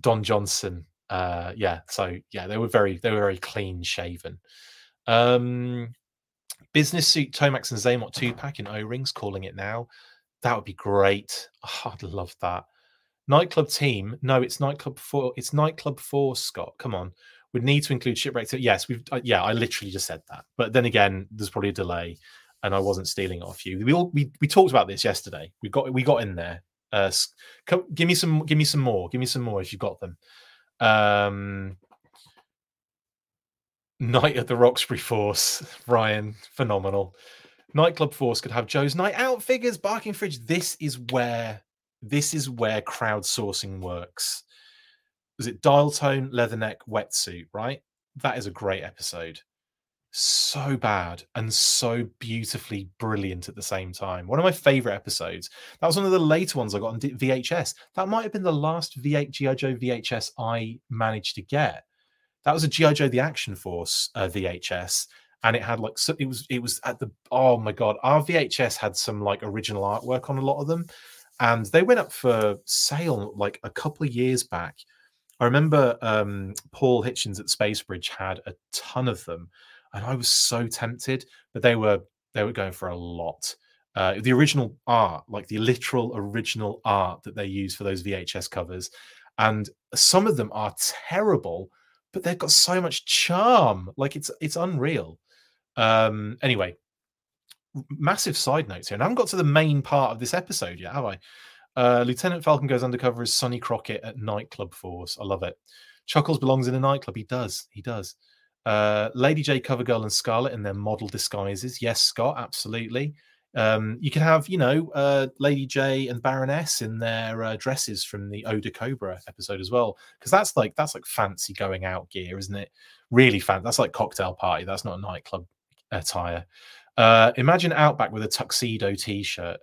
Don Johnson. Uh, yeah, so yeah, they were very they were very clean shaven. Um, business suit Tomax and Xamot two pack in O rings, calling it now. That would be great. Oh, I'd love that. Nightclub team. No, it's nightclub four. It's nightclub four. Scott, come on. Would need to include shipwreck. Yes, we've. Uh, yeah, I literally just said that. But then again, there's probably a delay, and I wasn't stealing it off you. We all we, we talked about this yesterday. We got we got in there. Uh, come, give me some. Give me some more. Give me some more if you've got them. Um, Night at the Roxbury Force, <laughs> Ryan, phenomenal. Nightclub Force could have Joe's night out figures, Barking Fridge. This is where this is where crowdsourcing works. Was it dial tone, leatherneck, wetsuit, right? That is a great episode. So bad and so beautifully brilliant at the same time. One of my favorite episodes. That was one of the later ones I got on VHS. That might have been the last V8 G.I. Joe VHS I managed to get that was a GI Joe: The Action Force uh, VHS, and it had like so it was it was at the oh my god, our VHS had some like original artwork on a lot of them, and they went up for sale like a couple of years back. I remember um, Paul Hitchens at Spacebridge had a ton of them, and I was so tempted, but they were they were going for a lot. Uh, the original art, like the literal original art that they use for those VHS covers, and some of them are terrible but they've got so much charm. Like it's it's unreal. Um, anyway, massive side notes here, and I haven't got to the main part of this episode yet, have I? Uh, Lieutenant Falcon goes undercover as Sonny Crockett at Nightclub Force. I love it. Chuckles belongs in a nightclub. He does. He does. Uh, Lady J, Covergirl, and Scarlet in their model disguises. Yes, Scott, absolutely. Um, you can have, you know, uh, Lady J and Baroness in their uh, dresses from the Oda Cobra episode as well, because that's like that's like fancy going out gear, isn't it? Really fancy. That's like cocktail party. That's not a nightclub attire. Uh, imagine Outback with a tuxedo T-shirt.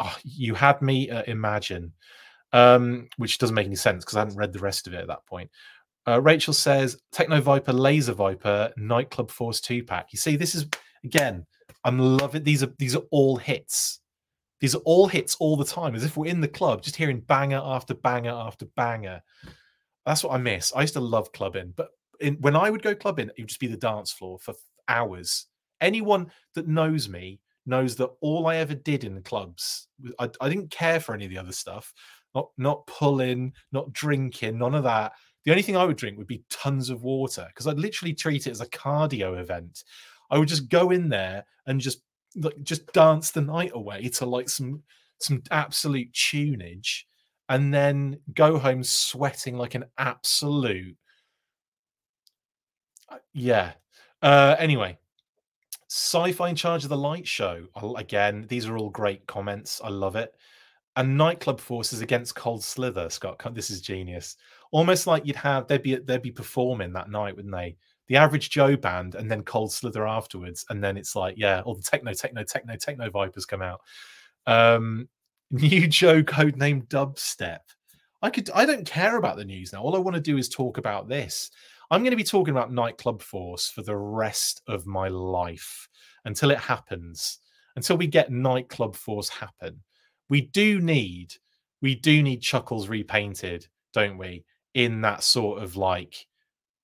Oh, you had me imagine, um, which doesn't make any sense because I hadn't read the rest of it at that point. Uh, Rachel says Techno Viper, Laser Viper, Nightclub Force two pack. You see, this is again I'm loving these are these are all hits. These are all hits all the time, as if we're in the club, just hearing banger after banger after banger. That's what I miss. I used to love clubbing, but in, when I would go clubbing, it would just be the dance floor for hours. Anyone that knows me knows that all I ever did in the clubs, I, I didn't care for any of the other stuff. Not not pulling, not drinking, none of that. The only thing I would drink would be tons of water because I'd literally treat it as a cardio event. I would just go in there and just like just dance the night away to like some some absolute tunage and then go home sweating like an absolute uh, yeah uh anyway sci-fi in charge of the light show again these are all great comments i love it and nightclub forces against cold slither scott this is genius almost like you'd have they'd be they'd be performing that night wouldn't they the average Joe band and then Cold Slither afterwards, and then it's like, yeah, all the techno, techno, techno, techno vipers come out. Um, <laughs> new Joe code name Dubstep. I could, I don't care about the news now. All I want to do is talk about this. I'm going to be talking about Nightclub Force for the rest of my life until it happens. Until we get Nightclub Force happen, we do need, we do need Chuckles repainted, don't we? In that sort of like,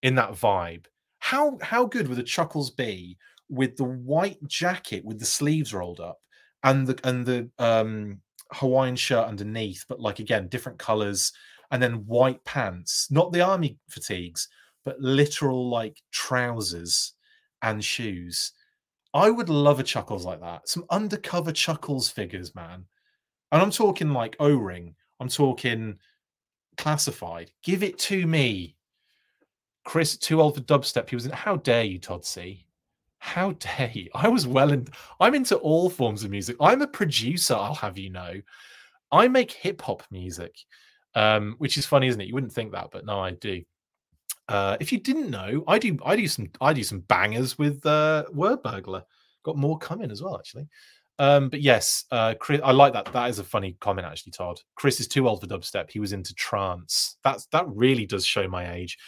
in that vibe how how good would the Chuckles be with the white jacket with the sleeves rolled up and the and the um, Hawaiian shirt underneath, but like again different colors, and then white pants, not the army fatigues, but literal like trousers and shoes. I would love a Chuckles like that. Some undercover Chuckles figures, man. And I'm talking like O Ring, I'm talking classified. Give it to me. Chris, too old for dubstep. He was in. How dare you, Todd C? How dare you? I was well in. I'm into all forms of music. I'm a producer. I'll have you know. I make hip hop music, um, which is funny, isn't it? You wouldn't think that, but no, I do. Uh, if you didn't know, I do. I do some. I do some bangers with uh, Wordburglar. Got more coming as well, actually. Um, but yes, uh, Chris, I like that. That is a funny comment, actually, Todd. Chris is too old for dubstep. He was into trance. That's that really does show my age.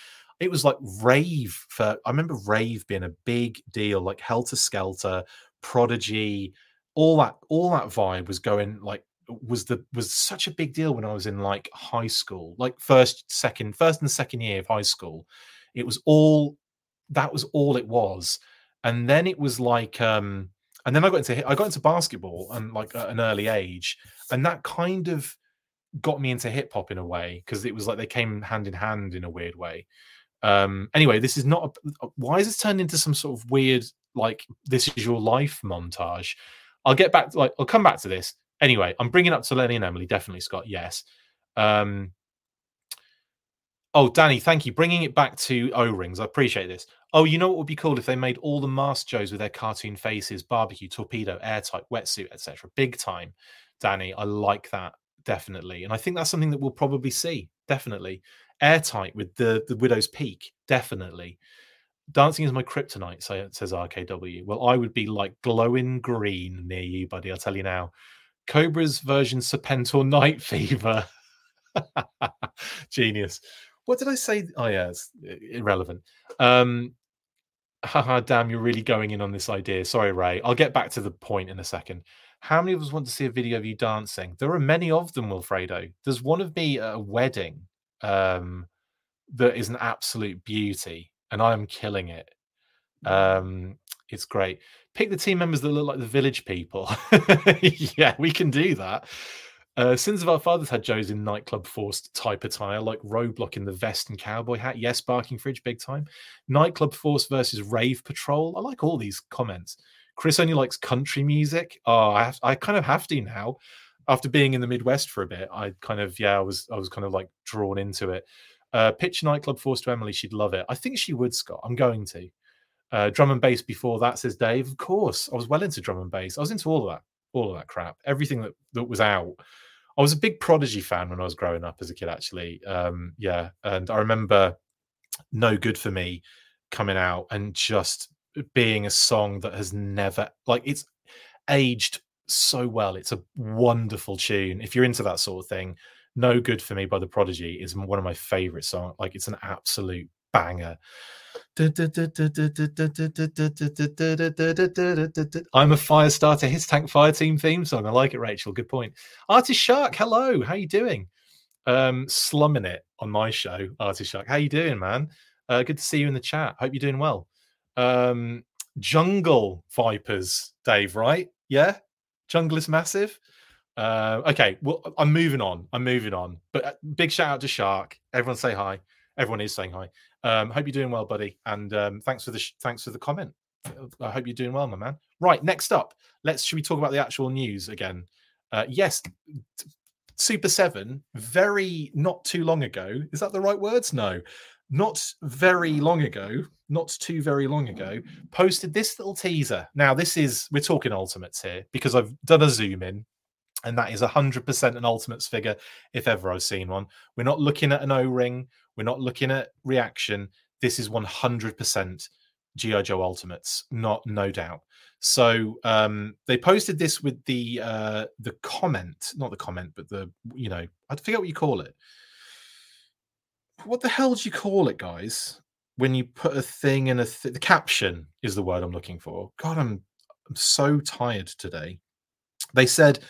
It was like rave for. I remember rave being a big deal, like Helter Skelter, Prodigy, all that. All that vibe was going like was the was such a big deal when I was in like high school, like first, second, first and second year of high school. It was all that was all it was, and then it was like um and then I got into I got into basketball and like at an early age, and that kind of got me into hip hop in a way because it was like they came hand in hand in a weird way. Um, anyway, this is not. A, why is this turned into some sort of weird like this is your life montage? I'll get back. Like I'll come back to this anyway. I'm bringing up to Lenny and Emily. Definitely, Scott. Yes. Um, Oh, Danny, thank you. Bringing it back to O rings. I appreciate this. Oh, you know what would be cool if they made all the masked Joes with their cartoon faces, barbecue, torpedo, airtight, wetsuit, etc. Big time, Danny. I like that definitely, and I think that's something that we'll probably see. Definitely, airtight with the the widow's peak. Definitely, dancing is my kryptonite. says RKW. Well, I would be like glowing green near you, buddy. I'll tell you now. Cobra's version Serpentor Night Fever. <laughs> Genius. What did I say? Oh yeah, it's irrelevant. Um, haha, damn, you're really going in on this idea. Sorry, Ray. I'll get back to the point in a second. How many of us want to see a video of you dancing? There are many of them, Wilfredo. There's one of me at a wedding um, that is an absolute beauty, and I am killing it. Um, it's great. Pick the team members that look like the village people. <laughs> yeah, we can do that. Uh, Sins of Our Fathers had Joe's in nightclub forced type attire, like Roadblock in the vest and cowboy hat. Yes, Barking Fridge, big time. Nightclub Force versus Rave Patrol. I like all these comments. Chris only likes country music. Oh, I, have, I kind of have to now. After being in the Midwest for a bit, I kind of yeah, I was I was kind of like drawn into it. Uh, pitch nightclub force to Emily, she'd love it. I think she would, Scott. I'm going to. Uh, drum and bass before that, says Dave. Of course, I was well into drum and bass. I was into all of that, all of that crap, everything that that was out. I was a big Prodigy fan when I was growing up as a kid, actually. Um, yeah, and I remember "No Good for Me" coming out and just being a song that has never like it's aged so well. It's a wonderful tune. If you're into that sort of thing, "No Good for Me" by the Prodigy is one of my favorite songs. Like it's an absolute banger. I'm a fire starter. His tank fire team theme song. I like it, Rachel. Good point. Artist Shark, hello. How you doing? Um, slumming it on my show, Artist Shark. How you doing, man? Uh, good to see you in the chat. Hope you're doing well. Um, Jungle Vipers, Dave. Right? Yeah. Jungle is massive. Uh, okay. Well, I'm moving on. I'm moving on. But uh, big shout out to Shark. Everyone say hi. Everyone is saying hi. Um, hope you're doing well, buddy, and um, thanks for the sh- thanks for the comment. I hope you're doing well, my man. Right, next up, let's should we talk about the actual news again? Uh, yes, Super Seven, very not too long ago. Is that the right words? No, not very long ago, not too very long ago, posted this little teaser. Now, this is we're talking ultimates here because I've done a zoom in and that is 100% an ultimates figure if ever I've seen one. We're not looking at an O ring, we're not looking at reaction. This is 100% GI Joe Ultimates, not no doubt. So um, they posted this with the uh, the comment, not the comment, but the you know I forget what you call it. What the hell do you call it, guys? When you put a thing in a th- the caption is the word I'm looking for. God, I'm I'm so tired today. They said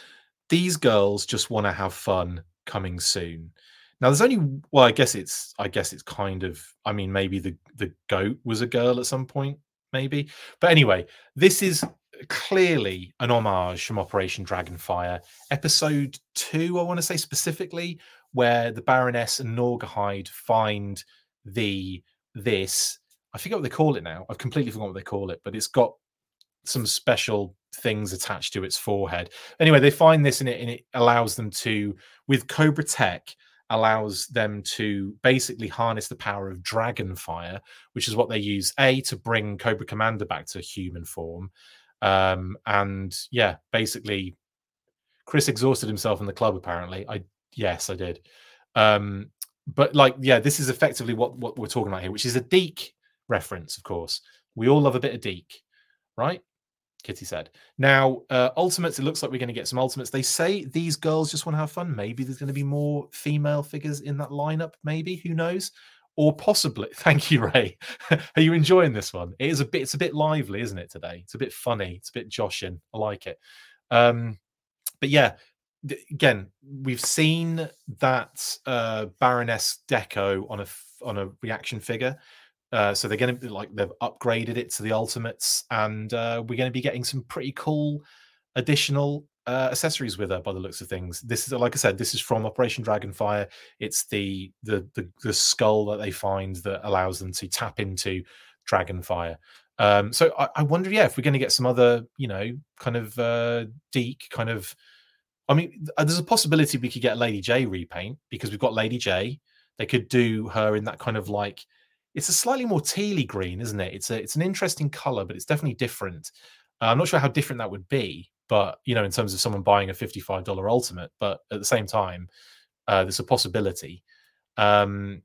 these girls just want to have fun coming soon. Now there's only well, I guess it's I guess it's kind of I mean maybe the the goat was a girl at some point, maybe. But anyway, this is clearly an homage from Operation Dragonfire, episode two, I want to say specifically, where the Baroness and Naugahyde find the this. I forget what they call it now. I've completely forgotten what they call it, but it's got some special things attached to its forehead. Anyway, they find this and it and it allows them to, with Cobra Tech, allows them to basically harness the power of dragon fire, which is what they use a to bring Cobra Commander back to human form, um, and yeah, basically, Chris exhausted himself in the club. Apparently, I yes, I did. Um, but like, yeah, this is effectively what what we're talking about here, which is a DiC reference. Of course, we all love a bit of DiC, right? Kitty said. Now, uh, ultimates, it looks like we're going to get some ultimates. They say these girls just want to have fun. Maybe there's going to be more female figures in that lineup. Maybe, who knows? Or possibly. <laughs> Thank you, Ray. <laughs> Are you enjoying this one? It is a bit. It's a bit lively, isn't it? Today, it's a bit funny. It's a bit joshing. I like it. Um, but yeah, again, we've seen that uh, Baroness Deco on a on a reaction figure. Uh, so they're going to like they've upgraded it to the ultimates, and uh, we're going to be getting some pretty cool additional uh, accessories with her by the looks of things. This is like I said, this is from Operation Dragonfire. It's the the the, the skull that they find that allows them to tap into Dragonfire. Um, so I, I, wonder, yeah, if we're going to get some other, you know, kind of uh, DiC kind of. I mean, there's a possibility we could get a Lady J repaint because we've got Lady J. They could do her in that kind of like it's a slightly more tealy green, isn't it? It's a it's an interesting color, but it's definitely different. Uh, I'm not sure how different that would be, but you know, in terms of someone buying a $55 ultimate, but at the same time, uh, there's a possibility. Um,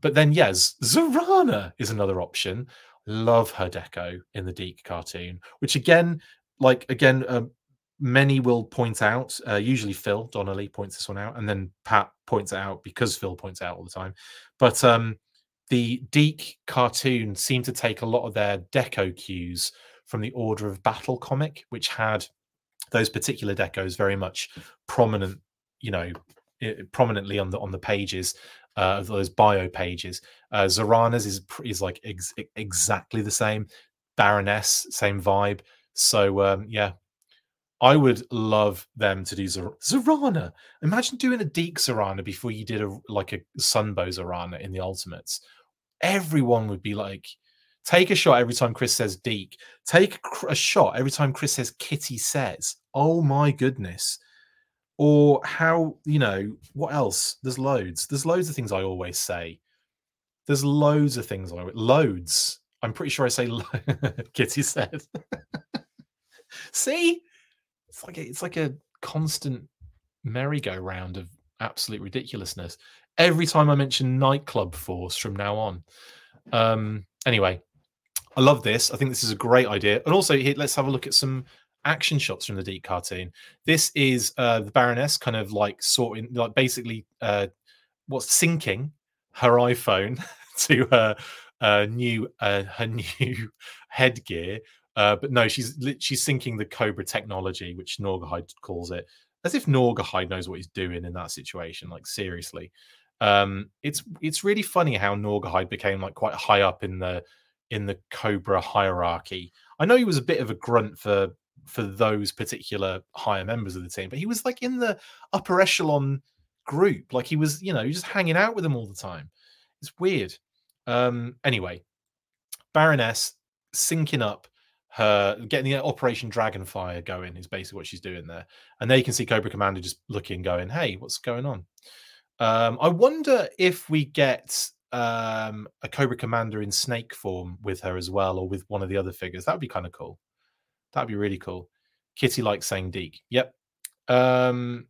but then, yes, Zarana is another option. Love her deco in the DiC cartoon, which again, like again, um, many will point out. Uh, usually, Phil Donnelly points this one out, and then Pat points it out because Phil points out all the time. But um, the DiC cartoon seemed to take a lot of their deco cues from the Order of Battle comic, which had those particular decos very much prominent, you know, prominently on the on the pages uh, of those bio pages. Uh, Zarana's is is like ex- exactly the same. Baroness, same vibe. So um, yeah, I would love them to do Zar- Zarana. Imagine doing a DiC Zarana before you did a like a Sunbow Zarana in the Ultimates everyone would be like, take a shot every time Chris says DiC. Take a shot every time Chris says Kitty says. Oh my goodness. Or how, you know, what else? There's loads. There's loads of things I always say. There's loads of things I loads. I'm pretty sure I say <laughs> lo- Kitty said. <laughs> See? It's like a, it's like a constant merry-go-round of absolute ridiculousness every time I mention nightclub force from now on. Um, anyway, I love this. I think this is a great idea. And also, here, let's have a look at some action shots from the DiC cartoon. This is uh, the Baroness kind of like sorting, like basically uh, what's syncing her iPhone <laughs> to her uh, new uh, her <laughs> new headgear. Uh, but no, she's she's syncing the Cobra technology, which Naugahyde calls it, as if Naugahyde knows what he's doing in that situation. Like seriously, um, it's it's really funny how Naugahyde became like quite high up in the in the Cobra hierarchy. I know he was a bit of a grunt for for those particular higher members of the team, but he was like in the upper echelon group. Like he was, you know, just hanging out with them all the time. It's weird. Um, anyway, Baroness syncing up her getting the Operation Dragonfire going is basically what she's doing there. And there you can see Cobra Commander just looking, going, Hey, what's going on? Um, I wonder if we get um, a Cobra Commander in snake form with her as well, or with one of the other figures. That would be kind of cool. That'd be really cool. Kitty likes saying DiC. Yep. Um,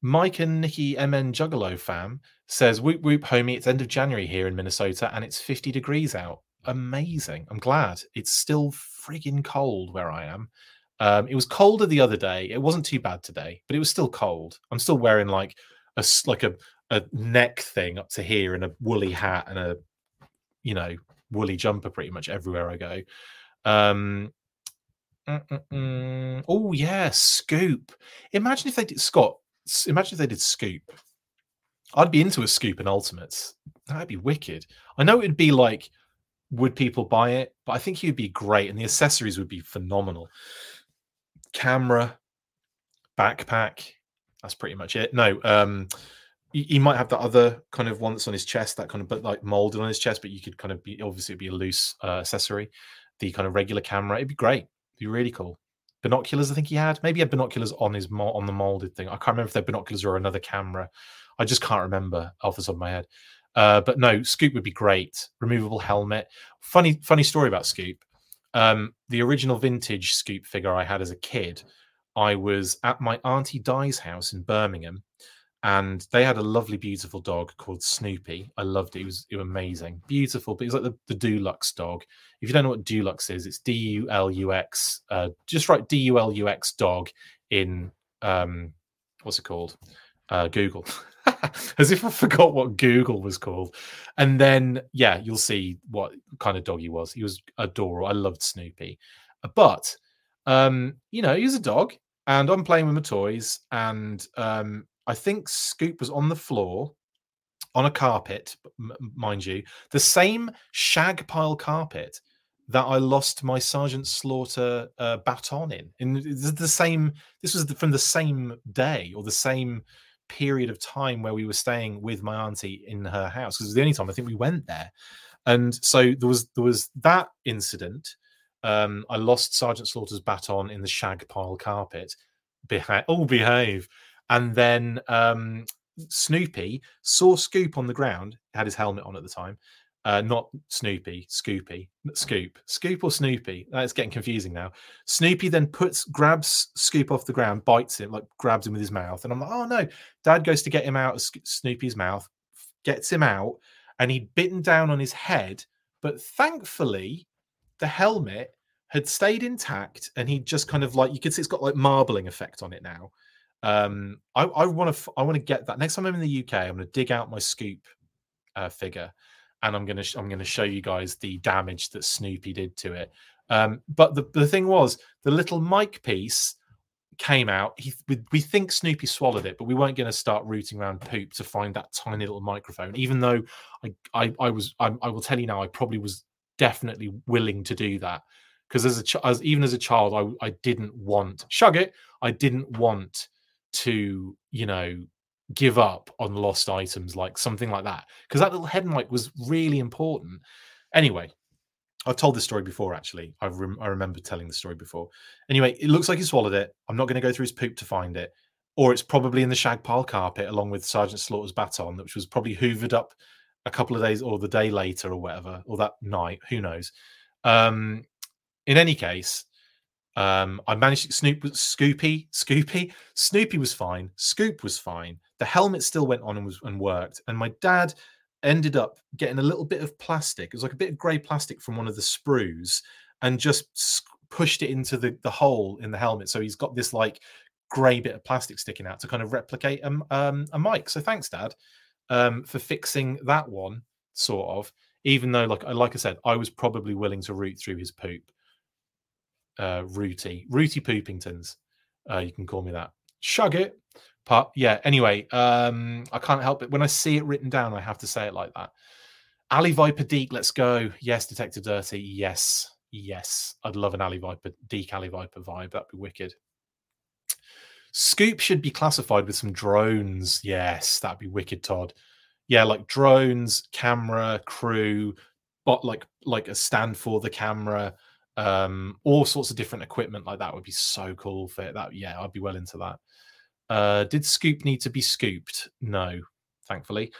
Mike and Nikki MN Juggalo fam says, Whoop whoop, homie, it's end of January here in Minnesota and it's 50 degrees out. Amazing. I'm glad. It's still frigging cold where I am. Um, it was colder the other day. It wasn't too bad today, but it was still cold. I'm still wearing like a like a, a neck thing up to here and a woolly hat and a you know woolly jumper pretty much everywhere I go. Um, oh yeah, Scoop. Imagine if they did Scott. Imagine if they did Scoop. I'd be into a Scoop in Ultimates. That'd be wicked. I know it'd be like, would people buy it? But I think he'd be great, and the accessories would be phenomenal camera, backpack. That's pretty much it. No, um, he, might have that other kind of one that's on his chest, that kind of but like molded on his chest, but you could kind of be obviously be a loose uh, accessory. the kind of regular camera. It'd be great. It'd be really cool. Binoculars, I think he had. Maybe he had binoculars on his mo- on the molded thing. I can't remember if they're binoculars or another camera. I just can't remember off the top of my head. Uh, but no, Scoop would be great. Removable helmet. Funny, funny story about Scoop. Um, the original vintage Scoop figure I had as a kid, I was at my auntie Di's house in Birmingham, and they had a lovely, beautiful dog called Snoopy. I loved it. It was, it was amazing, beautiful. But it was like the, the Dulux dog. If you don't know what Dulux is, it's D U L U X. Uh, just write D U L U X dog in um, what's it called? Uh, Google. <laughs> <laughs> As if I forgot what Google was called. And then, yeah, you'll see what kind of dog he was. He was adorable. I loved Snoopy. But, um, you know, he was a dog, and I'm playing with my toys, and um, I think Scoop was on the floor on a carpet, mind you, the same shag pile carpet that I lost my Sergeant Slaughter uh, baton in. In the same, this was from the same day or the same period of time where we were staying with my auntie in her house because it was the only time I think we went there. And so there was there was that incident. Um, I lost Sergeant Slaughter's baton in the shag pile carpet. Beha- all behave! And then um, Snoopy saw Scoop on the ground, had his helmet on at the time. Uh, not Snoopy, Scoopy, Scoop, Scoop or Snoopy. That's getting confusing now. Snoopy then puts, grabs Scoop off the ground, bites him, like grabs him with his mouth. And I'm like, oh no. Dad goes to get him out of Snoopy's mouth, gets him out, and he'd bitten down on his head. But thankfully, the helmet had stayed intact and he just kind of like, you can see it's got like marbling effect on it now. Um, I, I want to I want to get that next time I'm in the UK. I'm going to dig out my Scoop uh, figure, and I'm to I'm to show you guys the damage that Snoopy did to it. Um, but the the thing was, the little mic piece came out. He we, we think Snoopy swallowed it, but we weren't going to start rooting around poop to find that tiny little microphone. Even though I I, I was I, I will tell you now, I probably was definitely willing to do that because as a ch- as even as a child, I I didn't want shug it. I didn't want to you know give up on lost items like something like that because that little head mic was really important. Anyway i've told this story before actually. I, rem- I remember telling the story before. Anyway it looks like he swallowed it. I'm not going to go through his poop to find it. Or it's probably in the shag pile carpet along with sergeant slaughter's baton which was probably hoovered up a couple of days or the day later or whatever or that night who knows. Um in any case um, I managed Snoop Scoopy, Scoopy, Snoopy was fine. Scoop was fine. The helmet still went on and was and worked. And my dad ended up getting a little bit of plastic. It was like a bit of grey plastic from one of the sprues, and just pushed it into the the hole in the helmet. So he's got this like grey bit of plastic sticking out to kind of replicate um, um, a mic. So thanks, Dad, um, for fixing that one. Sort of, even though like like I said, I was probably willing to root through his poop uh, Rooty, Rooty Poopingtons. Uh, you can call me that. Shug it. But yeah, anyway, um, I can't help it. When I see it written down, I have to say it like that. Alley Viper DiC, let's go. Yes, Detective Dirty. Yes, yes. I'd love an Alley Viper, DiC Alley Viper vibe. That'd be wicked. Scoop should be classified with some drones. Yes, that'd be wicked, Todd. Yeah, like drones, camera, crew, but like like a stand for the camera, um, all sorts of different equipment like that would be so cool for. That yeah, I'd be well into that. Uh, did Scoop need to be scooped? No, thankfully.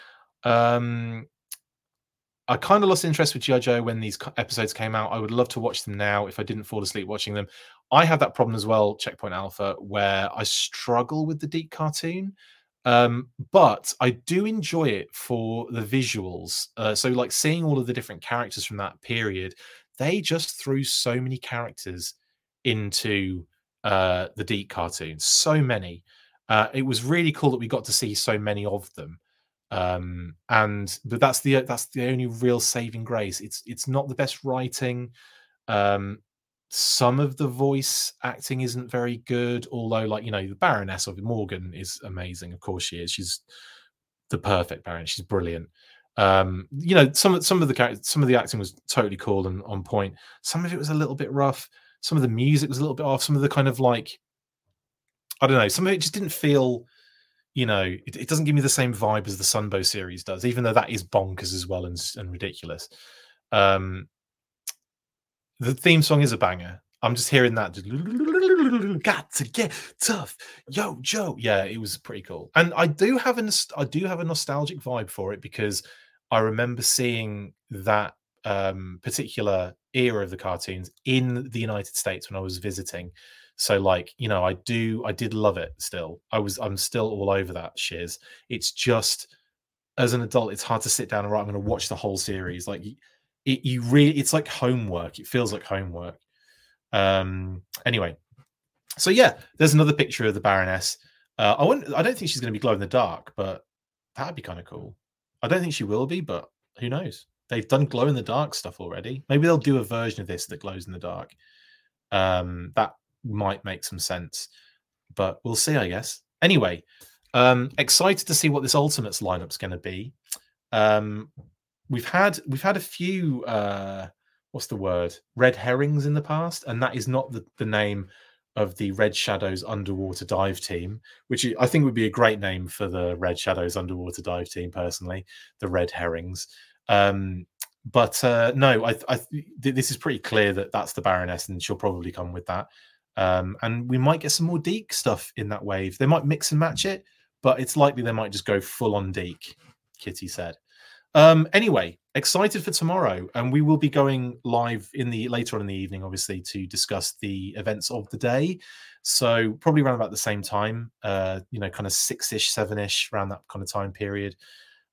Um, I kind of lost interest with JoJo when these episodes came out. I would love to watch them now if I didn't fall asleep watching them. I have that problem as well, Checkpoint Alpha, where I struggle with the DiC cartoon. Um, but I do enjoy it for the visuals. Uh, so, like seeing all of the different characters from that period, they just threw so many characters into uh, the DiC cartoon, so many. Uh, it was really cool that we got to see so many of them. Um, and but that's the that's the only real saving grace. It's it's not the best writing. Um, some of the voice acting isn't very good, although like you know the Baroness of Morgan is amazing. Of course she is. She's the perfect Baroness. She's brilliant. Um, you know, some some of the some of the acting was totally cool and on point. Some of it was a little bit rough. Some of the music was a little bit off. Some of the kind of like, I don't know. Some of it just didn't feel, you know, it, it doesn't give me the same vibe as the Sunbow series does, even though that is bonkers as well and, and ridiculous. Um, the theme song is a banger. I'm just hearing that. <laughs> Got to get tough, yo, Joe. Yeah, it was pretty cool, and I do have a I do have a nostalgic vibe for it because I remember seeing that um, particular era of the cartoons in the United States when I was visiting. So, like, you know, I do, I did love it. Still, I was, I'm still all over that shiz. It's just as an adult, it's hard to sit down and right. I'm going to watch the whole series. Like, it, you really, it's like homework. It feels like homework. Um. Anyway, so yeah, there's another picture of the Baroness. Uh, I wouldn't, I don't think she's going to be glow in the dark, but that'd be kind of cool. I don't think she will be, but who knows? They've done glow in the dark stuff already. Maybe they'll do a version of this that glows in the dark. Um, that might make some sense, but we'll see, I guess. Anyway, um, excited to see what this Ultimates lineup's going to be. Um, we've had we've had a few uh, what's the word red herrings in the past, and that is not the, the name of the Red Shadows underwater dive team, which I think would be a great name for the Red Shadows underwater dive team. Personally, the Red Herrings. Um, but uh, no, I, I, this is pretty clear that that's the Baroness, and she'll probably come with that. Um, and we might get some more DiC stuff in that wave. They might mix and match it, but it's likely they might just go full on DiC. Kitty said. Um, anyway, excited for tomorrow, and we will be going live in the later on in the evening, obviously, to discuss the events of the day. So probably around about the same time, uh, you know, kind of six-ish, seven-ish, around that kind of time period.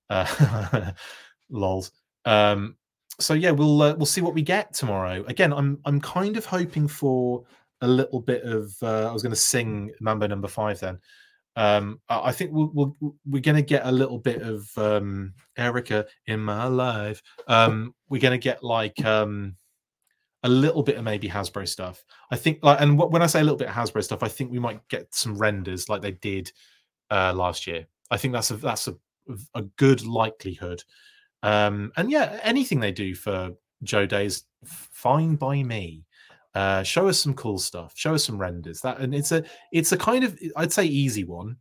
Uh, <laughs> lols. Um, so yeah, we'll uh, we'll see what we get tomorrow. Again, I'm I'm kind of hoping for a little bit of. Uh, I was going to sing Mambo Number Five then. Um, I think we'll, we'll, we're going to get a little bit of um, Erica in my life. Um, we're going to get like um, a little bit of maybe Hasbro stuff. I think, like, and when I say a little bit of Hasbro stuff, I think we might get some renders like they did uh, last year. I think that's a that's a a good likelihood. Um, and yeah, anything they do for Joe Days, fine by me. Uh, show us some cool stuff. Show us some renders. That and it's a it's a kind of I'd say easy one.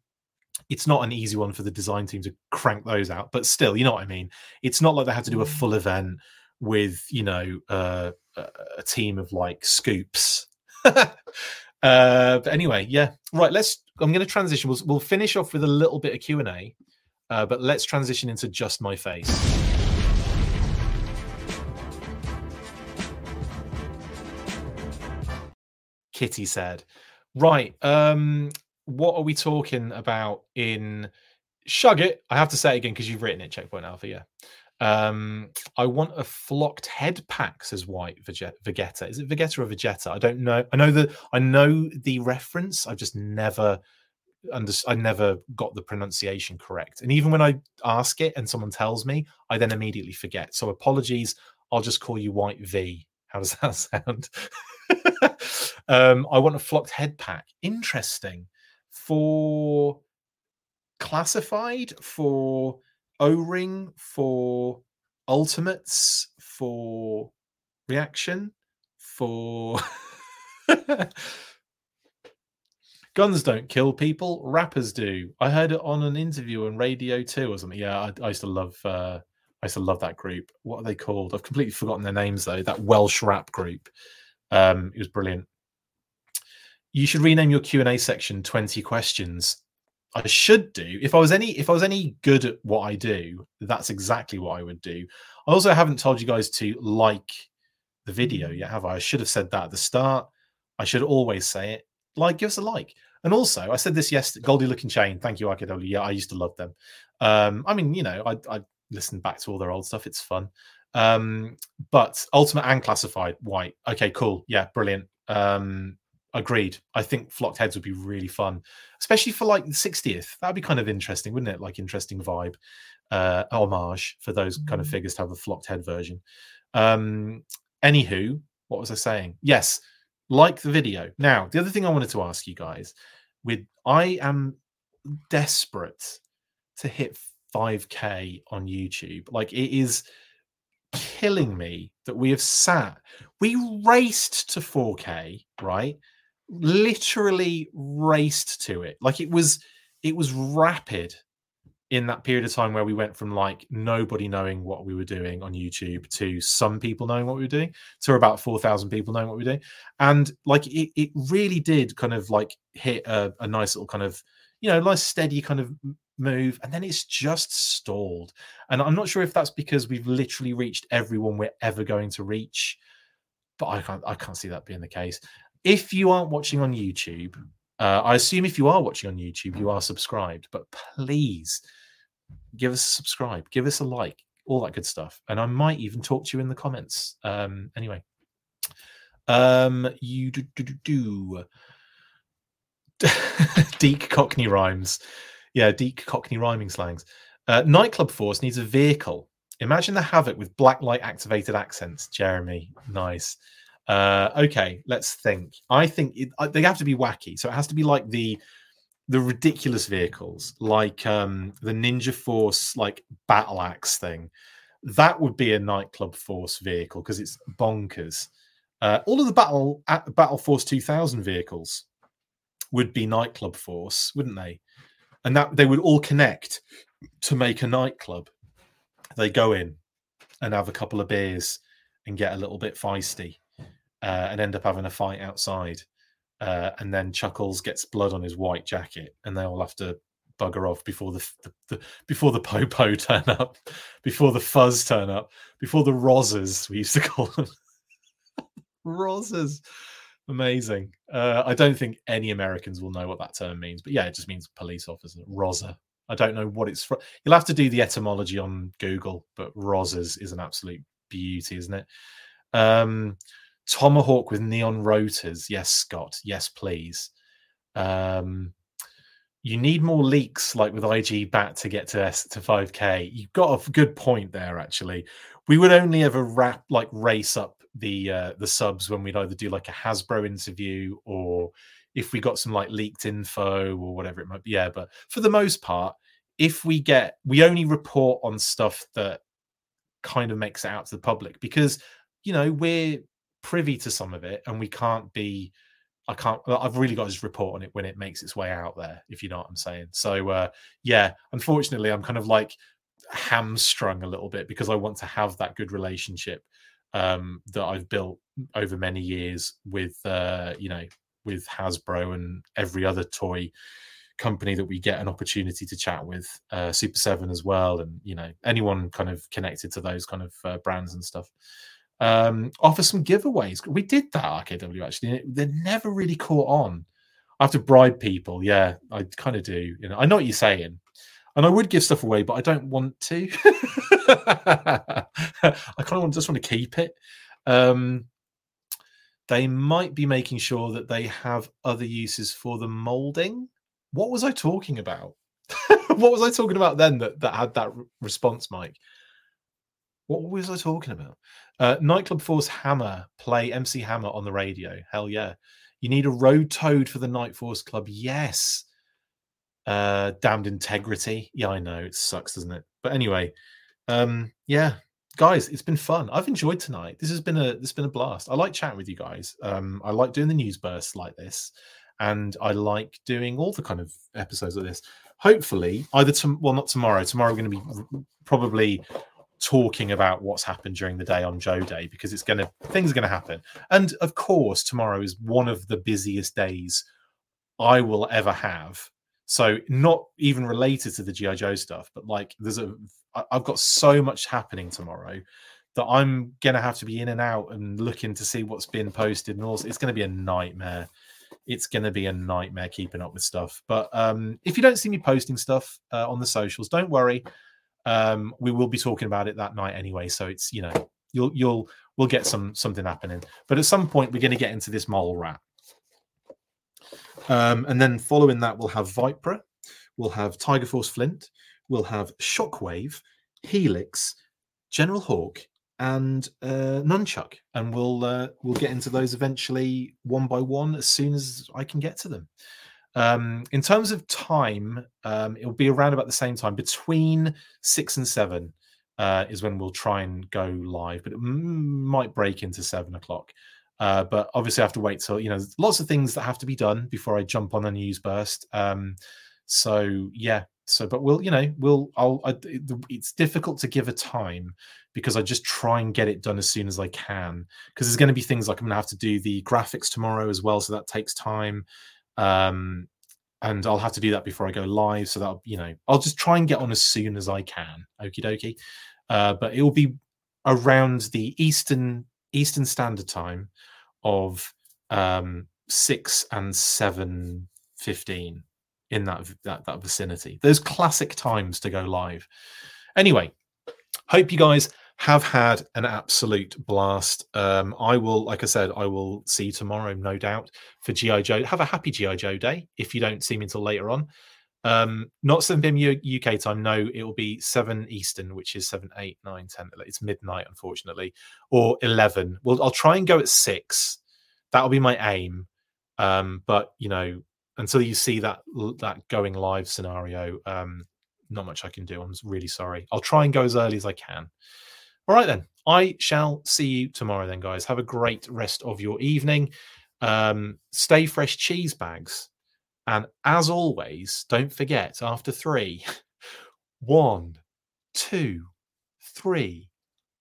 It's not an easy one for the design team to crank those out, but still, you know what I mean. It's not like they had to do a mm. full event with you know uh, a team of like scoops. <laughs> uh, but anyway, yeah, right. Let's. I'm going to transition. We'll, we'll finish off with a little bit of Q and A, uh, but let's transition into just my face. Kitty said. Right. Um, what are we talking about in Shug it? I have to say it again because you've written it, Checkpoint Alpha. Yeah. Um, I want a flocked head pack, says White Vegeta. Is it Vegeta or Vegeta? I don't know. I know that I know the reference. I've just never under, I never got the pronunciation correct. And even when I ask it and someone tells me, I then immediately forget. So apologies. I'll just call you White V. How does <laughs> that sound? Um, I want a flocked head pack. Interesting. For classified, for O ring, for ultimates, for reaction, for <laughs> guns don't kill people, rappers do. I heard it on an interview on Radio 2 or something. Yeah, I, I used to love uh, I used to love that group. What are they called? I've completely forgotten their names though. That Welsh rap group. Um, it was brilliant. You should rename your Q and A section twenty questions. I should do if I was any if I was any good at what I do. That's exactly what I would do. I also haven't told you guys to like the video yet, have I? I should have said that at the start. I should always say it. Like, give us a like. And also, I said this yesterday. Goldie Lookin Chain. Thank you, RKW. Yeah, I used to love them. Um, I mean, you know, I, I listen back to all their old stuff. It's fun. Um, but Ultimate and Classified, white. Okay, cool. Yeah, brilliant. Um, agreed. I think flocked heads would be really fun, especially for like the 60th. That'd be kind of interesting, wouldn't it? Like interesting vibe, uh, homage for those kind of mm. figures to have a flocked head version. Um, anywho, what was I saying? Yes, like the video. Now, the other thing I wanted to ask you guys, with I am desperate to hit 5k on YouTube. Like it is killing me that we have sat, we raced to 4k, right? Literally raced to it. Like it was, it was rapid. in that period of time where we went from like nobody knowing what we were doing on YouTube to some people knowing what we were doing to about 4,000 people knowing what we were doing. And like it, it really did kind of like hit a, a nice little kind of, you know, nice steady kind of move. And then it's just stalled. And I'm not sure if that's because we've literally reached everyone we're ever going to reach, but I can't, I can't see that being the case. If you aren't watching on YouTube, uh, I assume if you are watching on YouTube, you are subscribed, but please give us a subscribe, give us a like, all that good stuff. And I might even talk to you in the comments. Um, anyway, um, you do do do. do. <laughs> Deek Cockney rhymes. Yeah, Deek Cockney rhyming slangs. Uh, Nightclub Force needs a vehicle. Imagine the havoc with blacklight activated accents. Jeremy, nice. Uh, okay, let's think. I think it, uh, they have to be wacky, so it has to be like the the ridiculous vehicles, like um, the Ninja Force, like battle axe thing. That would be a nightclub force vehicle because it's bonkers. Uh, all of the battle Battle Force 2000 vehicles would be nightclub force, wouldn't they? And that they would all connect to make a nightclub. They go in and have a couple of beers and get a little bit feisty uh, and end up having a fight outside. Uh, and then Chuckles gets blood on his white jacket, and they all have to bugger off before the, the, the before the <laughs> popo turn up, before the fuzz turn up, before the rosas we used to <laughs> call them. rosas, amazing. Uh, I don't think any Americans will know what that term means, but yeah, it just means police officer. Rosa. I don't know what it's from. You'll have to do the etymology on Google, but rosas is an absolute beauty, isn't it? Um, Tomahawk with neon rotors. Yes, Scott. Yes, please. Um, you need more leaks like with IG Bat to get to S to 5K. You've got a good point there, actually. We would only ever wrap like race up the uh, the subs when we'd either do like a Hasbro interview or if we got some like leaked info or whatever it might be. Yeah, but for the most part, if we get we only report on stuff that kind of makes it out to the public because you know we're privy to some of it, and we can't be. I can't. I've really got just report on it when it makes its way out there, if you know what I'm saying. So uh, yeah, unfortunately, I'm kind of like hamstrung a little bit because I want to have that good relationship um, that I've built over many years with uh, you know with Hasbro and every other toy company that we get an opportunity to chat with, uh, Super7 as well, and you know anyone kind of connected to those kind of uh, brands and stuff um, offer some giveaways. We did that RKW actually. They're never really caught on. I have to bribe people. Yeah, I kind of do. You know, I know what you're saying, and I would give stuff away, but I don't want to. <laughs> I kind of just want to keep it. Um, they might be making sure that they have other uses for the molding. What was I talking about? <laughs> what was I talking about then that, that had that response, Mike? What was I talking about? Uh, Nightclub Force Hammer play MC Hammer on the radio. Hell yeah. You need a road toad for the Night Force Club. Yes. Uh, damned integrity. Yeah, I know it sucks, doesn't it? But anyway, um, yeah, guys, it's been fun. I've enjoyed tonight. This has been a this has been a blast. I like chatting with you guys. Um, I like doing the news bursts like this, and I like doing all the kind of episodes like this. Hopefully, either to, well, not tomorrow. Tomorrow we're going to be probably talking about what's happened during the day on Joe Day because it's going to things are going to happen. And of course, tomorrow is one of the busiest days I will ever have. So not even related to the GI Joe stuff, but like there's a I've got so much happening tomorrow that I'm gonna have to be in and out and looking to see what's been posted and also it's gonna be a nightmare. It's gonna be a nightmare keeping up with stuff. But um, if you don't see me posting stuff uh, on the socials, don't worry. Um, we will be talking about it that night anyway, so it's you know you'll you'll we'll get some something happening. But at some point, we're going to get into this mole rat, um, and then following that, we'll have Viper, we'll have Tiger Force Flint, we'll have Shockwave, Helix, General Hawk, and uh, Nunchuk, and we'll uh, we'll get into those eventually one by one as soon as I can get to them. Um, in terms of time, um, it'll be around about the same time between six and seven uh, is when we'll try and go live, but it m- might break into seven o'clock. Uh, but obviously, I have to wait till you know lots of things that have to be done before I jump on a news burst. Um, so yeah, so, but we'll, you know, we'll, I'll, I, it's difficult to give a time because I just try and get it done as soon as I can. Because there's going to be things like I'm going to have to do the graphics tomorrow as well, so that takes time. Um, and I'll have to do that before I go live. So that you know, I'll just try and get on as soon as I can. Okie dokie. Uh, but it will be around the Eastern Eastern Standard Time of um, six and seven fifteen in that, that that vicinity. Those classic times to go live. Anyway, hope you guys have had an absolute blast. Um, I will, like I said, I will see you tomorrow, no doubt, for GI Joe. Have a happy GI Joe day if you don't see me until later on. Um, not 7 p.m. UK time. No, it will be 7 Eastern, which is 7, 8, 9, 10. It's midnight, unfortunately, or 11. Well, I'll try and go at 6. That'll be my aim. Um, but, you know, until you see that that going live scenario, um, not much I can do. I'm really sorry. I'll try and go as early as I can. All right, then. I shall see you tomorrow, then, guys. Have a great rest of your evening. Um, stay fresh cheese bags. And as always, don't forget after three, <laughs> one, two, three,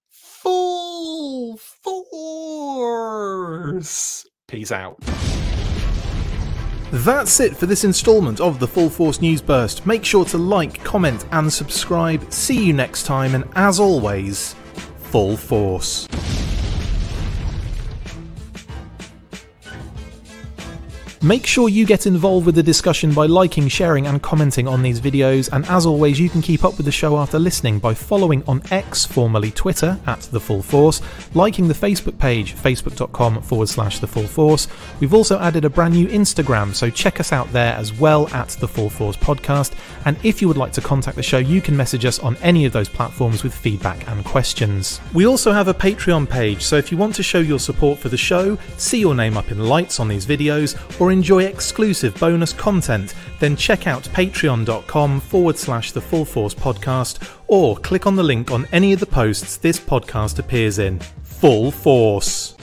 full force. Peace out. That's it for this instalment of the Full Force News Burst. Make sure to like, comment, and subscribe. See you next time, and as always, full force. Make sure you get involved with the discussion by liking, sharing, and commenting on these videos. And as always, you can keep up with the show after listening by following on X, formerly Twitter, at The Full Force, liking the Facebook page, facebook.com forward slash The Full Force. We've also added a brand new Instagram, so check us out there as well at The Full Force Podcast. And if you would like to contact the show, you can message us on any of those platforms with feedback and questions. We also have a Patreon page, so if you want to show your support for the show, see your name up in lights on these videos, or enjoy exclusive bonus content, then check out patreon.com forward slash the Full Force podcast or click on the link on any of the posts this podcast appears in. Full Force.